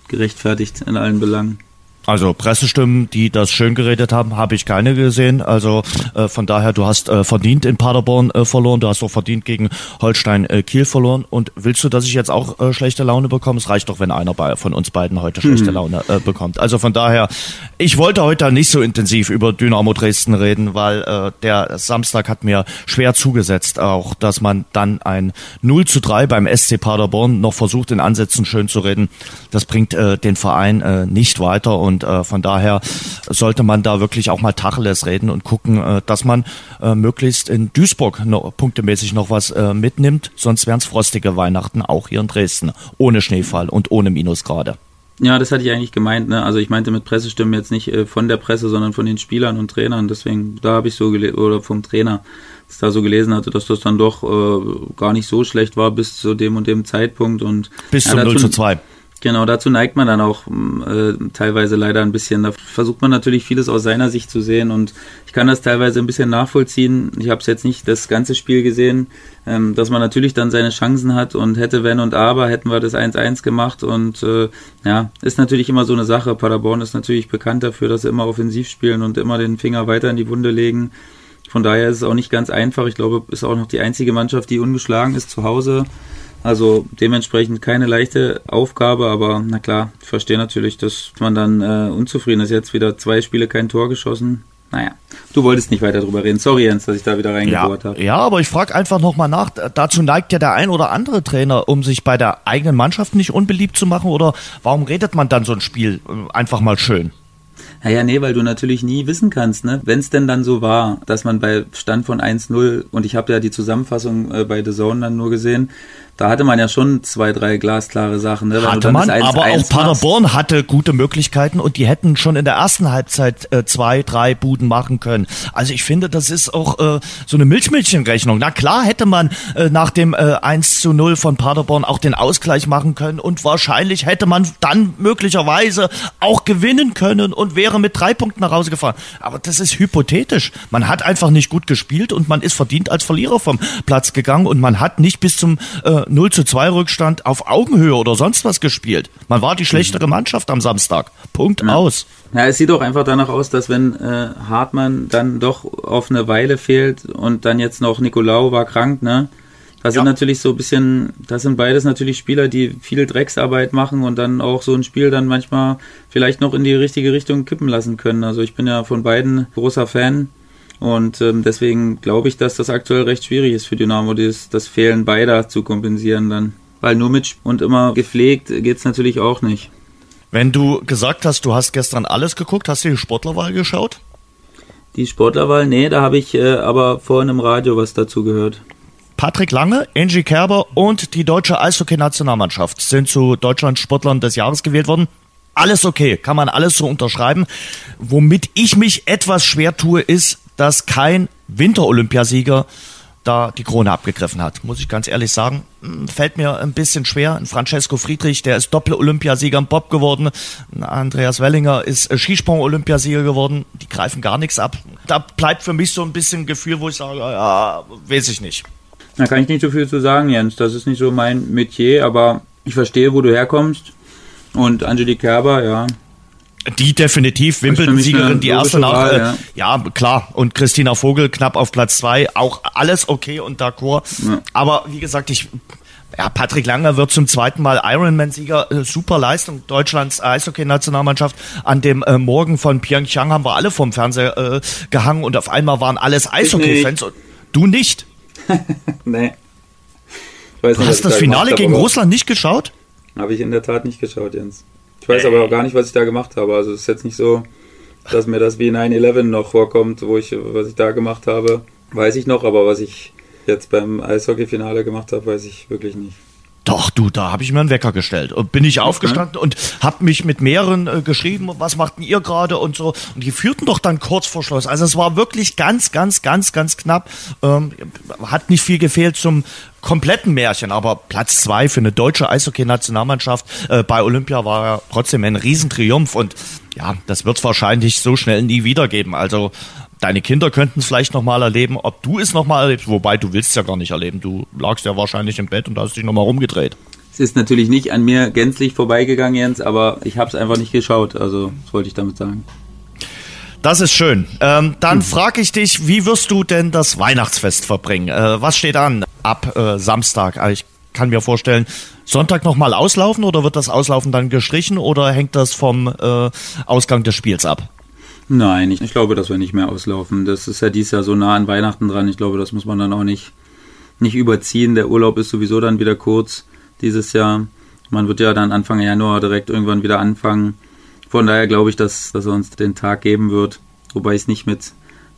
gerechtfertigt in allen Belangen? Also Pressestimmen, die das schön geredet haben, habe ich keine gesehen. Also äh, von daher, du hast äh, verdient in Paderborn äh, verloren, du hast auch verdient gegen Holstein äh, Kiel verloren. Und willst du, dass ich jetzt auch äh, schlechte Laune bekomme? Es reicht doch, wenn einer bei, von uns beiden heute schlechte mhm. Laune äh, bekommt. Also von daher, ich wollte heute nicht so intensiv über Dynamo Dresden reden, weil der Samstag hat mir schwer zugesetzt, auch dass man dann ein 0 zu 3 beim SC Paderborn noch versucht, in Ansätzen schön zu reden. Das bringt den Verein nicht weiter und und äh, von daher sollte man da wirklich auch mal Tacheles reden und gucken, äh, dass man äh, möglichst in Duisburg noch, punktemäßig noch was äh, mitnimmt. Sonst wären es frostige Weihnachten auch hier in Dresden. Ohne Schneefall und ohne Minusgrade. Ja, das hatte ich eigentlich gemeint. Ne? Also ich meinte mit Pressestimmen jetzt nicht äh, von der Presse, sondern von den Spielern und Trainern. Deswegen, da habe ich so gelesen, oder vom Trainer, dass da so gelesen hatte, dass das dann doch äh, gar nicht so schlecht war bis zu dem und dem Zeitpunkt. Und, bis zum ja, 0 zu 2. Genau, dazu neigt man dann auch äh, teilweise leider ein bisschen. Da versucht man natürlich vieles aus seiner Sicht zu sehen und ich kann das teilweise ein bisschen nachvollziehen. Ich habe es jetzt nicht das ganze Spiel gesehen, ähm, dass man natürlich dann seine Chancen hat und hätte wenn und aber hätten wir das 1-1 gemacht und äh, ja, ist natürlich immer so eine Sache. Paderborn ist natürlich bekannt dafür, dass sie immer offensiv spielen und immer den Finger weiter in die Wunde legen. Von daher ist es auch nicht ganz einfach. Ich glaube, ist auch noch die einzige Mannschaft, die ungeschlagen ist zu Hause. Also dementsprechend keine leichte Aufgabe, aber na klar, ich verstehe natürlich, dass man dann äh, unzufrieden ist. Jetzt wieder zwei Spiele kein Tor geschossen. Naja, du wolltest nicht weiter drüber reden. Sorry, Jens, dass ich da wieder reingebohrt ja, habe. Ja, aber ich frage einfach nochmal nach. Dazu neigt ja der ein oder andere Trainer, um sich bei der eigenen Mannschaft nicht unbeliebt zu machen. Oder warum redet man dann so ein Spiel äh, einfach mal schön? Naja, nee, weil du natürlich nie wissen kannst, ne? Wenn es denn dann so war, dass man bei Stand von 1-0 und ich habe ja die Zusammenfassung äh, bei The Zone dann nur gesehen, da hatte man ja schon zwei, drei glasklare Sachen. Ne? hatte man, 1 -1 aber auch Paderborn machst. hatte gute Möglichkeiten und die hätten schon in der ersten Halbzeit äh, zwei, drei Buden machen können. Also ich finde, das ist auch äh, so eine Milchmädchenrechnung. Na klar hätte man äh, nach dem äh, 1 zu 0 von Paderborn auch den Ausgleich machen können und wahrscheinlich hätte man dann möglicherweise auch gewinnen können und wäre mit drei Punkten nach Hause gefahren. Aber das ist hypothetisch. Man hat einfach nicht gut gespielt und man ist verdient als Verlierer vom Platz gegangen und man hat nicht bis zum äh, 0 zu 2 Rückstand auf Augenhöhe oder sonst was gespielt. Man war die schlechtere Mannschaft am Samstag. Punkt ja. aus. Ja, es sieht doch einfach danach aus, dass wenn äh, Hartmann dann doch auf eine Weile fehlt und dann jetzt noch Nicolau war krank, ne? Das ja. sind natürlich so ein bisschen, das sind beides natürlich Spieler, die viel Drecksarbeit machen und dann auch so ein Spiel dann manchmal vielleicht noch in die richtige Richtung kippen lassen können. Also ich bin ja von beiden großer Fan. Und ähm, deswegen glaube ich, dass das aktuell recht schwierig ist für Dynamo, das, das Fehlen beider zu kompensieren dann. Weil nur mit und immer gepflegt geht es natürlich auch nicht. Wenn du gesagt hast, du hast gestern alles geguckt, hast du die Sportlerwahl geschaut? Die Sportlerwahl, nee, da habe ich äh, aber vorhin im Radio was dazu gehört. Patrick Lange, Angie Kerber und die deutsche Eishockey-Nationalmannschaft sind zu Deutschland Sportlern des Jahres gewählt worden. Alles okay, kann man alles so unterschreiben. Womit ich mich etwas schwer tue, ist, dass kein Winterolympiasieger da die Krone abgegriffen hat. Muss ich ganz ehrlich sagen, hm, fällt mir ein bisschen schwer. Francesco Friedrich, der ist Doppel-Olympiasieger im Bob geworden. Andreas Wellinger ist äh, Skisprung-Olympiasieger geworden. Die greifen gar nichts ab. Da bleibt für mich so ein bisschen ein Gefühl, wo ich sage, ja, weiß ich nicht. Da kann ich nicht so viel zu sagen, Jens. Das ist nicht so mein Metier, aber ich verstehe, wo du herkommst. Und Angelique Kerber, ja, die definitiv Wimbledon-Siegerin, die erste nach, Wahl, äh, ja. ja. klar. Und Christina Vogel knapp auf Platz zwei, auch alles okay und d'accord. Ja. Aber wie gesagt, ich, ja, Patrick Langer wird zum zweiten Mal Ironman-Sieger. Äh, super Leistung Deutschlands Eishockey-Nationalmannschaft. An dem äh, Morgen von Pyeongchang haben wir alle vom Fernseher äh, gehangen und auf einmal waren alles Eishockey-Fans. Du nicht? nee. Nicht, du hast das Finale gegen Russland nicht geschaut? Habe ich in der Tat nicht geschaut, Jens. Ich weiß aber auch gar nicht, was ich da gemacht habe. Also es ist jetzt nicht so, dass mir das wie 9-11 noch vorkommt, wo ich, was ich da gemacht habe, weiß ich noch, aber was ich jetzt beim Eishockey-Finale gemacht habe, weiß ich wirklich nicht. Doch, du, da habe ich mir einen Wecker gestellt. Und bin ich okay. aufgestanden und habe mich mit mehreren äh, geschrieben, was machten ihr gerade und so. Und die führten doch dann kurz vor Schluss. Also es war wirklich ganz, ganz, ganz, ganz knapp. Ähm, hat nicht viel gefehlt zum kompletten Märchen, aber Platz zwei für eine deutsche Eishockey-Nationalmannschaft äh, bei Olympia war ja trotzdem ein Riesentriumph und ja, das wird es wahrscheinlich so schnell nie wieder geben. Also deine Kinder könnten es vielleicht nochmal erleben, ob du es nochmal erlebst, wobei du willst es ja gar nicht erleben. Du lagst ja wahrscheinlich im Bett und hast dich nochmal rumgedreht. Es ist natürlich nicht an mir gänzlich vorbeigegangen, Jens, aber ich habe es einfach nicht geschaut. Also, das wollte ich damit sagen. Das ist schön. Ähm, dann hm. frage ich dich, wie wirst du denn das Weihnachtsfest verbringen? Äh, was steht an ab äh, Samstag? Also ich kann mir vorstellen, Sonntag nochmal auslaufen oder wird das Auslaufen dann gestrichen oder hängt das vom äh, Ausgang des Spiels ab? Nein, ich, ich, glaube, dass wir nicht mehr auslaufen. Das ist ja dieses Jahr so nah an Weihnachten dran. Ich glaube, das muss man dann auch nicht, nicht überziehen. Der Urlaub ist sowieso dann wieder kurz dieses Jahr. Man wird ja dann Anfang Januar direkt irgendwann wieder anfangen. Von daher glaube ich, dass, dass er uns den Tag geben wird, wobei ich es nicht mit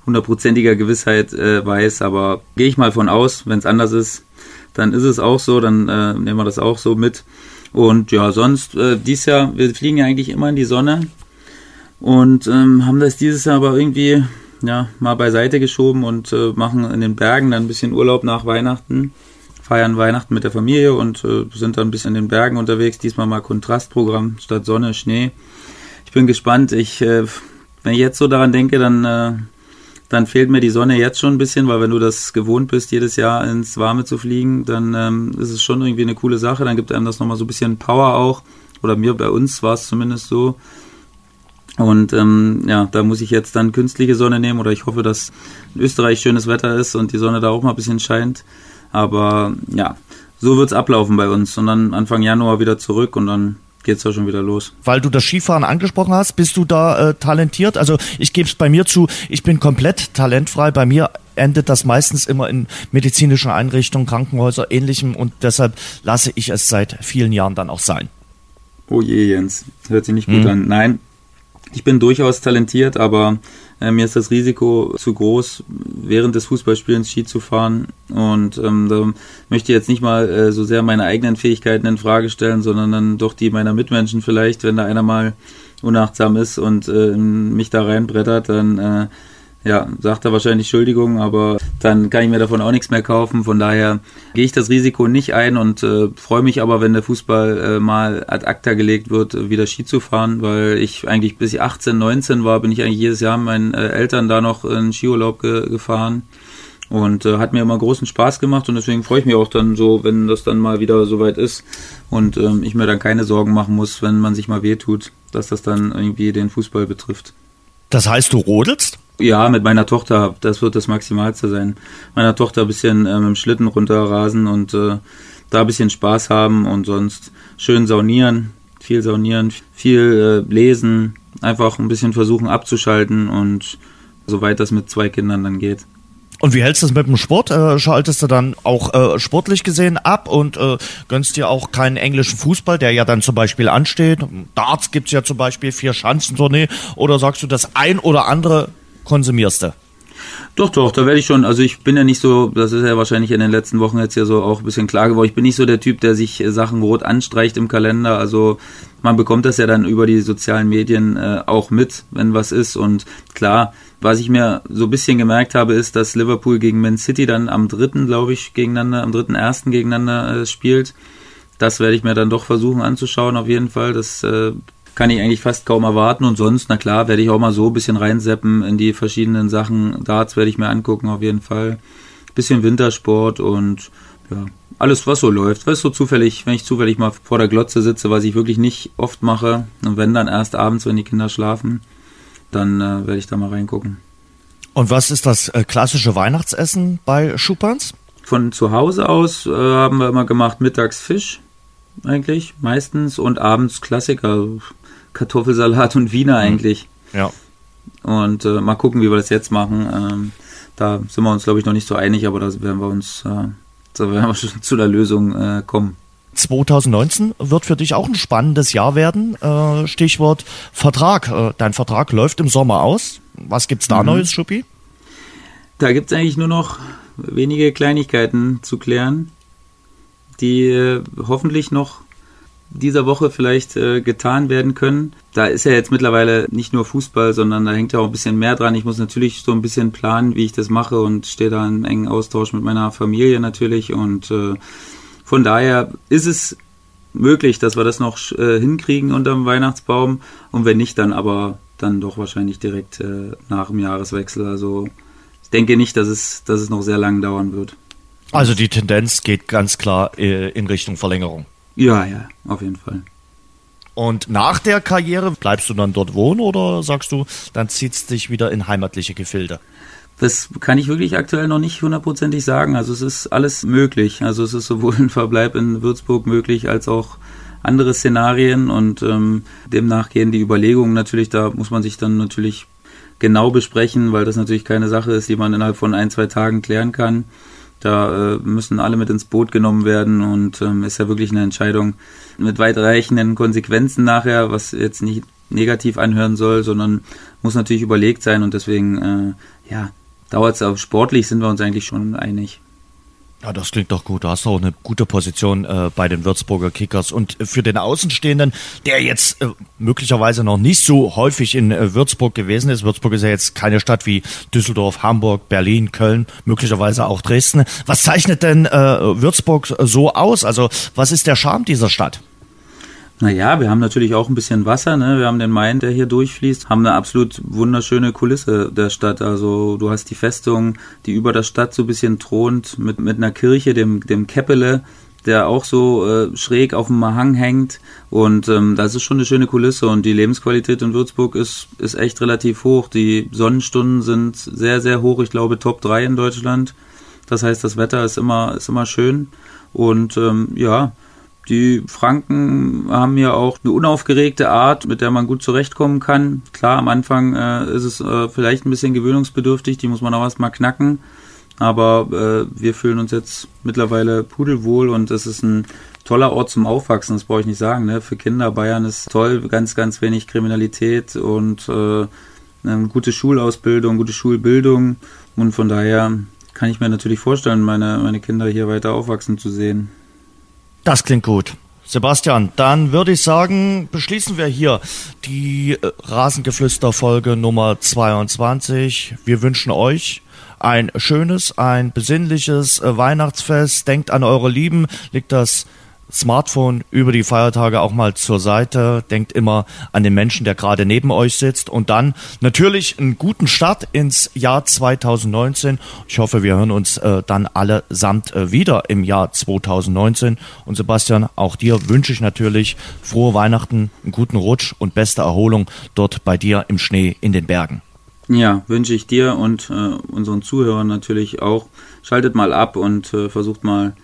hundertprozentiger Gewissheit äh, weiß, aber gehe ich mal von aus, wenn es anders ist, dann ist es auch so, dann äh, nehmen wir das auch so mit. Und ja, sonst, äh, dieses Jahr, wir fliegen ja eigentlich immer in die Sonne und ähm, haben das dieses Jahr aber irgendwie ja, mal beiseite geschoben und äh, machen in den Bergen dann ein bisschen Urlaub nach Weihnachten, feiern Weihnachten mit der Familie und äh, sind dann ein bisschen in den Bergen unterwegs. Diesmal mal Kontrastprogramm statt Sonne, Schnee bin gespannt. Ich, äh, wenn ich jetzt so daran denke, dann, äh, dann fehlt mir die Sonne jetzt schon ein bisschen, weil wenn du das gewohnt bist, jedes Jahr ins Warme zu fliegen, dann ähm, ist es schon irgendwie eine coole Sache. Dann gibt einem das nochmal so ein bisschen Power auch. Oder mir bei uns war es zumindest so. Und ähm, ja, da muss ich jetzt dann künstliche Sonne nehmen oder ich hoffe, dass in Österreich schönes Wetter ist und die Sonne da auch mal ein bisschen scheint. Aber ja, so wird es ablaufen bei uns. Und dann Anfang Januar wieder zurück und dann geht's ja schon wieder los. Weil du das Skifahren angesprochen hast, bist du da äh, talentiert? Also ich gebe es bei mir zu, ich bin komplett talentfrei. Bei mir endet das meistens immer in medizinischen Einrichtungen, Krankenhäuser, ähnlichem und deshalb lasse ich es seit vielen Jahren dann auch sein. Oh je, Jens, hört sich nicht gut mhm. an. Nein, Ich bin durchaus talentiert, aber äh, mir ist das Risiko zu groß, während des Fußballspielens Ski zu fahren. Und ähm, da möchte ich jetzt nicht mal äh, so sehr meine eigenen Fähigkeiten in Frage stellen, sondern dann doch die meiner Mitmenschen vielleicht, wenn da einer mal unachtsam ist und äh, mich da reinbrettert, dann äh, ja, sagt er wahrscheinlich Entschuldigung, aber dann kann ich mir davon auch nichts mehr kaufen. Von daher gehe ich das Risiko nicht ein und äh, freue mich aber, wenn der Fußball äh, mal ad acta gelegt wird, wieder Ski zu fahren, weil ich eigentlich bis ich 18, 19 war, bin ich eigentlich jedes Jahr mit meinen äh, Eltern da noch in Skiurlaub ge gefahren. Und äh, hat mir immer großen Spaß gemacht und deswegen freue ich mich auch dann so, wenn das dann mal wieder soweit ist und ähm, ich mir dann keine Sorgen machen muss, wenn man sich mal wehtut, dass das dann irgendwie den Fußball betrifft. Das heißt, du rodelst? Ja, mit meiner Tochter, das wird das Maximalste sein. Meiner Tochter ein bisschen äh, mit dem Schlitten runterrasen und äh, da ein bisschen Spaß haben und sonst schön saunieren, viel saunieren, viel äh, lesen, einfach ein bisschen versuchen abzuschalten und soweit das mit zwei Kindern dann geht. Und wie hältst du es mit dem Sport? Äh, schaltest du dann auch äh, sportlich gesehen ab und äh, gönnst dir auch keinen englischen Fußball, der ja dann zum Beispiel ansteht? Darts gibt's ja zum Beispiel, vier Schanzentournee. Oder sagst du, das ein oder andere konsumierst du? Doch, doch, da werde ich schon. Also ich bin ja nicht so, das ist ja wahrscheinlich in den letzten Wochen jetzt ja so auch ein bisschen klar geworden. Ich bin nicht so der Typ, der sich Sachen rot anstreicht im Kalender. Also man bekommt das ja dann über die sozialen Medien äh, auch mit, wenn was ist. Und klar, was ich mir so ein bisschen gemerkt habe, ist, dass Liverpool gegen Man City dann am dritten, glaube ich, gegeneinander, am dritten ersten gegeneinander äh, spielt. Das werde ich mir dann doch versuchen anzuschauen, auf jeden Fall. Das äh, kann ich eigentlich fast kaum erwarten. Und sonst, na klar, werde ich auch mal so ein bisschen reinseppen in die verschiedenen Sachen. Darts werde ich mir angucken, auf jeden Fall. Bisschen Wintersport und ja, alles, was so läuft. Weißt du, so zufällig, wenn ich zufällig mal vor der Glotze sitze, was ich wirklich nicht oft mache, und wenn dann erst abends, wenn die Kinder schlafen, dann äh, werde ich da mal reingucken. Und was ist das äh, klassische Weihnachtsessen bei Schupans? Von zu Hause aus äh, haben wir immer gemacht mittags Fisch, eigentlich, meistens, und abends Klassiker, Kartoffelsalat und Wiener mhm. eigentlich. Ja. Und äh, mal gucken, wie wir das jetzt machen. Ähm, da sind wir uns, glaube ich, noch nicht so einig, aber da werden wir uns, äh, da werden wir schon zu der Lösung äh, kommen. 2019 wird für dich auch ein spannendes Jahr werden. Äh, Stichwort Vertrag. Äh, dein Vertrag läuft im Sommer aus. Was gibt's da mhm. Neues, Schuppi? Da gibt's eigentlich nur noch wenige Kleinigkeiten zu klären, die äh, hoffentlich noch dieser Woche vielleicht äh, getan werden können. Da ist ja jetzt mittlerweile nicht nur Fußball, sondern da hängt ja auch ein bisschen mehr dran. Ich muss natürlich so ein bisschen planen, wie ich das mache und stehe da im engen Austausch mit meiner Familie natürlich. Und äh, von daher ist es möglich, dass wir das noch äh, hinkriegen unterm Weihnachtsbaum. Und wenn nicht, dann aber dann doch wahrscheinlich direkt äh, nach dem Jahreswechsel. Also ich denke nicht, dass es, dass es noch sehr lang dauern wird. Also die Tendenz geht ganz klar äh, in Richtung Verlängerung. Ja, ja, auf jeden Fall. Und nach der Karriere bleibst du dann dort wohnen oder sagst du, dann zieht es dich wieder in heimatliche Gefilde? Das kann ich wirklich aktuell noch nicht hundertprozentig sagen. Also es ist alles möglich. Also es ist sowohl ein Verbleib in Würzburg möglich als auch andere Szenarien und ähm, demnach gehen die Überlegungen natürlich, da muss man sich dann natürlich genau besprechen, weil das natürlich keine Sache ist, die man innerhalb von ein, zwei Tagen klären kann. Da äh, müssen alle mit ins Boot genommen werden und ähm, ist ja wirklich eine Entscheidung mit weitreichenden Konsequenzen nachher, was jetzt nicht negativ anhören soll, sondern muss natürlich überlegt sein und deswegen, äh, ja, dauert es auch sportlich, sind wir uns eigentlich schon einig. Ja, das klingt doch gut. Du hast auch eine gute Position äh, bei den Würzburger Kickers. Und für den Außenstehenden, der jetzt äh, möglicherweise noch nicht so häufig in äh, Würzburg gewesen ist, Würzburg ist ja jetzt keine Stadt wie Düsseldorf, Hamburg, Berlin, Köln, möglicherweise auch Dresden. Was zeichnet denn äh, Würzburg so aus? Also was ist der Charme dieser Stadt? Naja, wir haben natürlich auch ein bisschen Wasser, ne? Wir haben den Main, der hier durchfließt, haben eine absolut wunderschöne Kulisse der Stadt. Also du hast die Festung, die über der Stadt so ein bisschen thront, mit, mit einer Kirche, dem, dem Keppele, der auch so äh, schräg auf dem Hang hängt. Und ähm, das ist schon eine schöne Kulisse und die Lebensqualität in Würzburg ist, ist echt relativ hoch. Die Sonnenstunden sind sehr, sehr hoch. Ich glaube Top 3 in Deutschland. Das heißt, das Wetter ist immer, ist immer schön. Und ähm, ja, die Franken haben ja auch eine unaufgeregte Art, mit der man gut zurechtkommen kann. Klar, am Anfang äh, ist es äh, vielleicht ein bisschen gewöhnungsbedürftig, die muss man auch erstmal knacken. Aber äh, wir fühlen uns jetzt mittlerweile pudelwohl und es ist ein toller Ort zum Aufwachsen, das brauche ich nicht sagen. Ne? Für Kinder, Bayern ist toll, ganz, ganz wenig Kriminalität und äh, eine gute Schulausbildung, gute Schulbildung. Und von daher kann ich mir natürlich vorstellen, meine, meine Kinder hier weiter aufwachsen zu sehen. Das klingt gut. Sebastian, dann würde ich sagen, beschließen wir hier die äh, Rasengeflüster-Folge Nummer 22. Wir wünschen euch ein schönes, ein besinnliches äh, Weihnachtsfest. Denkt an eure Lieben, legt das Smartphone über die Feiertage auch mal zur Seite. Denkt immer an den Menschen, der gerade neben euch sitzt. Und dann natürlich einen guten Start ins Jahr 2019. Ich hoffe, wir hören uns äh, dann allesamt äh, wieder im Jahr 2019. Und Sebastian, auch dir wünsche ich natürlich frohe Weihnachten, einen guten Rutsch und beste Erholung dort bei dir im Schnee in den Bergen. Ja, wünsche ich dir und äh, unseren Zuhörern natürlich auch. Schaltet mal ab und äh, versucht mal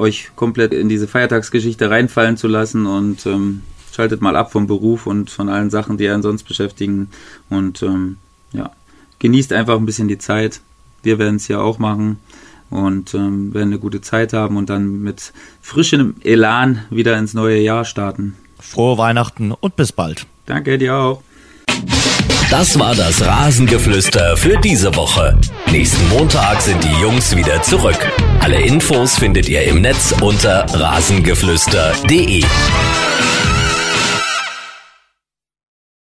euch komplett in diese Feiertagsgeschichte reinfallen zu lassen und ähm, schaltet mal ab vom Beruf und von allen Sachen, die einen sonst beschäftigen und ähm, ja, genießt einfach ein bisschen die Zeit. Wir werden es ja auch machen und ähm, werden eine gute Zeit haben und dann mit frischem Elan wieder ins neue Jahr starten. Frohe Weihnachten und bis bald. Danke dir auch. Das war das Rasengeflüster für diese Woche. Nächsten Montag sind die Jungs wieder zurück. Alle Infos findet ihr im Netz unter rasengeflüster.de.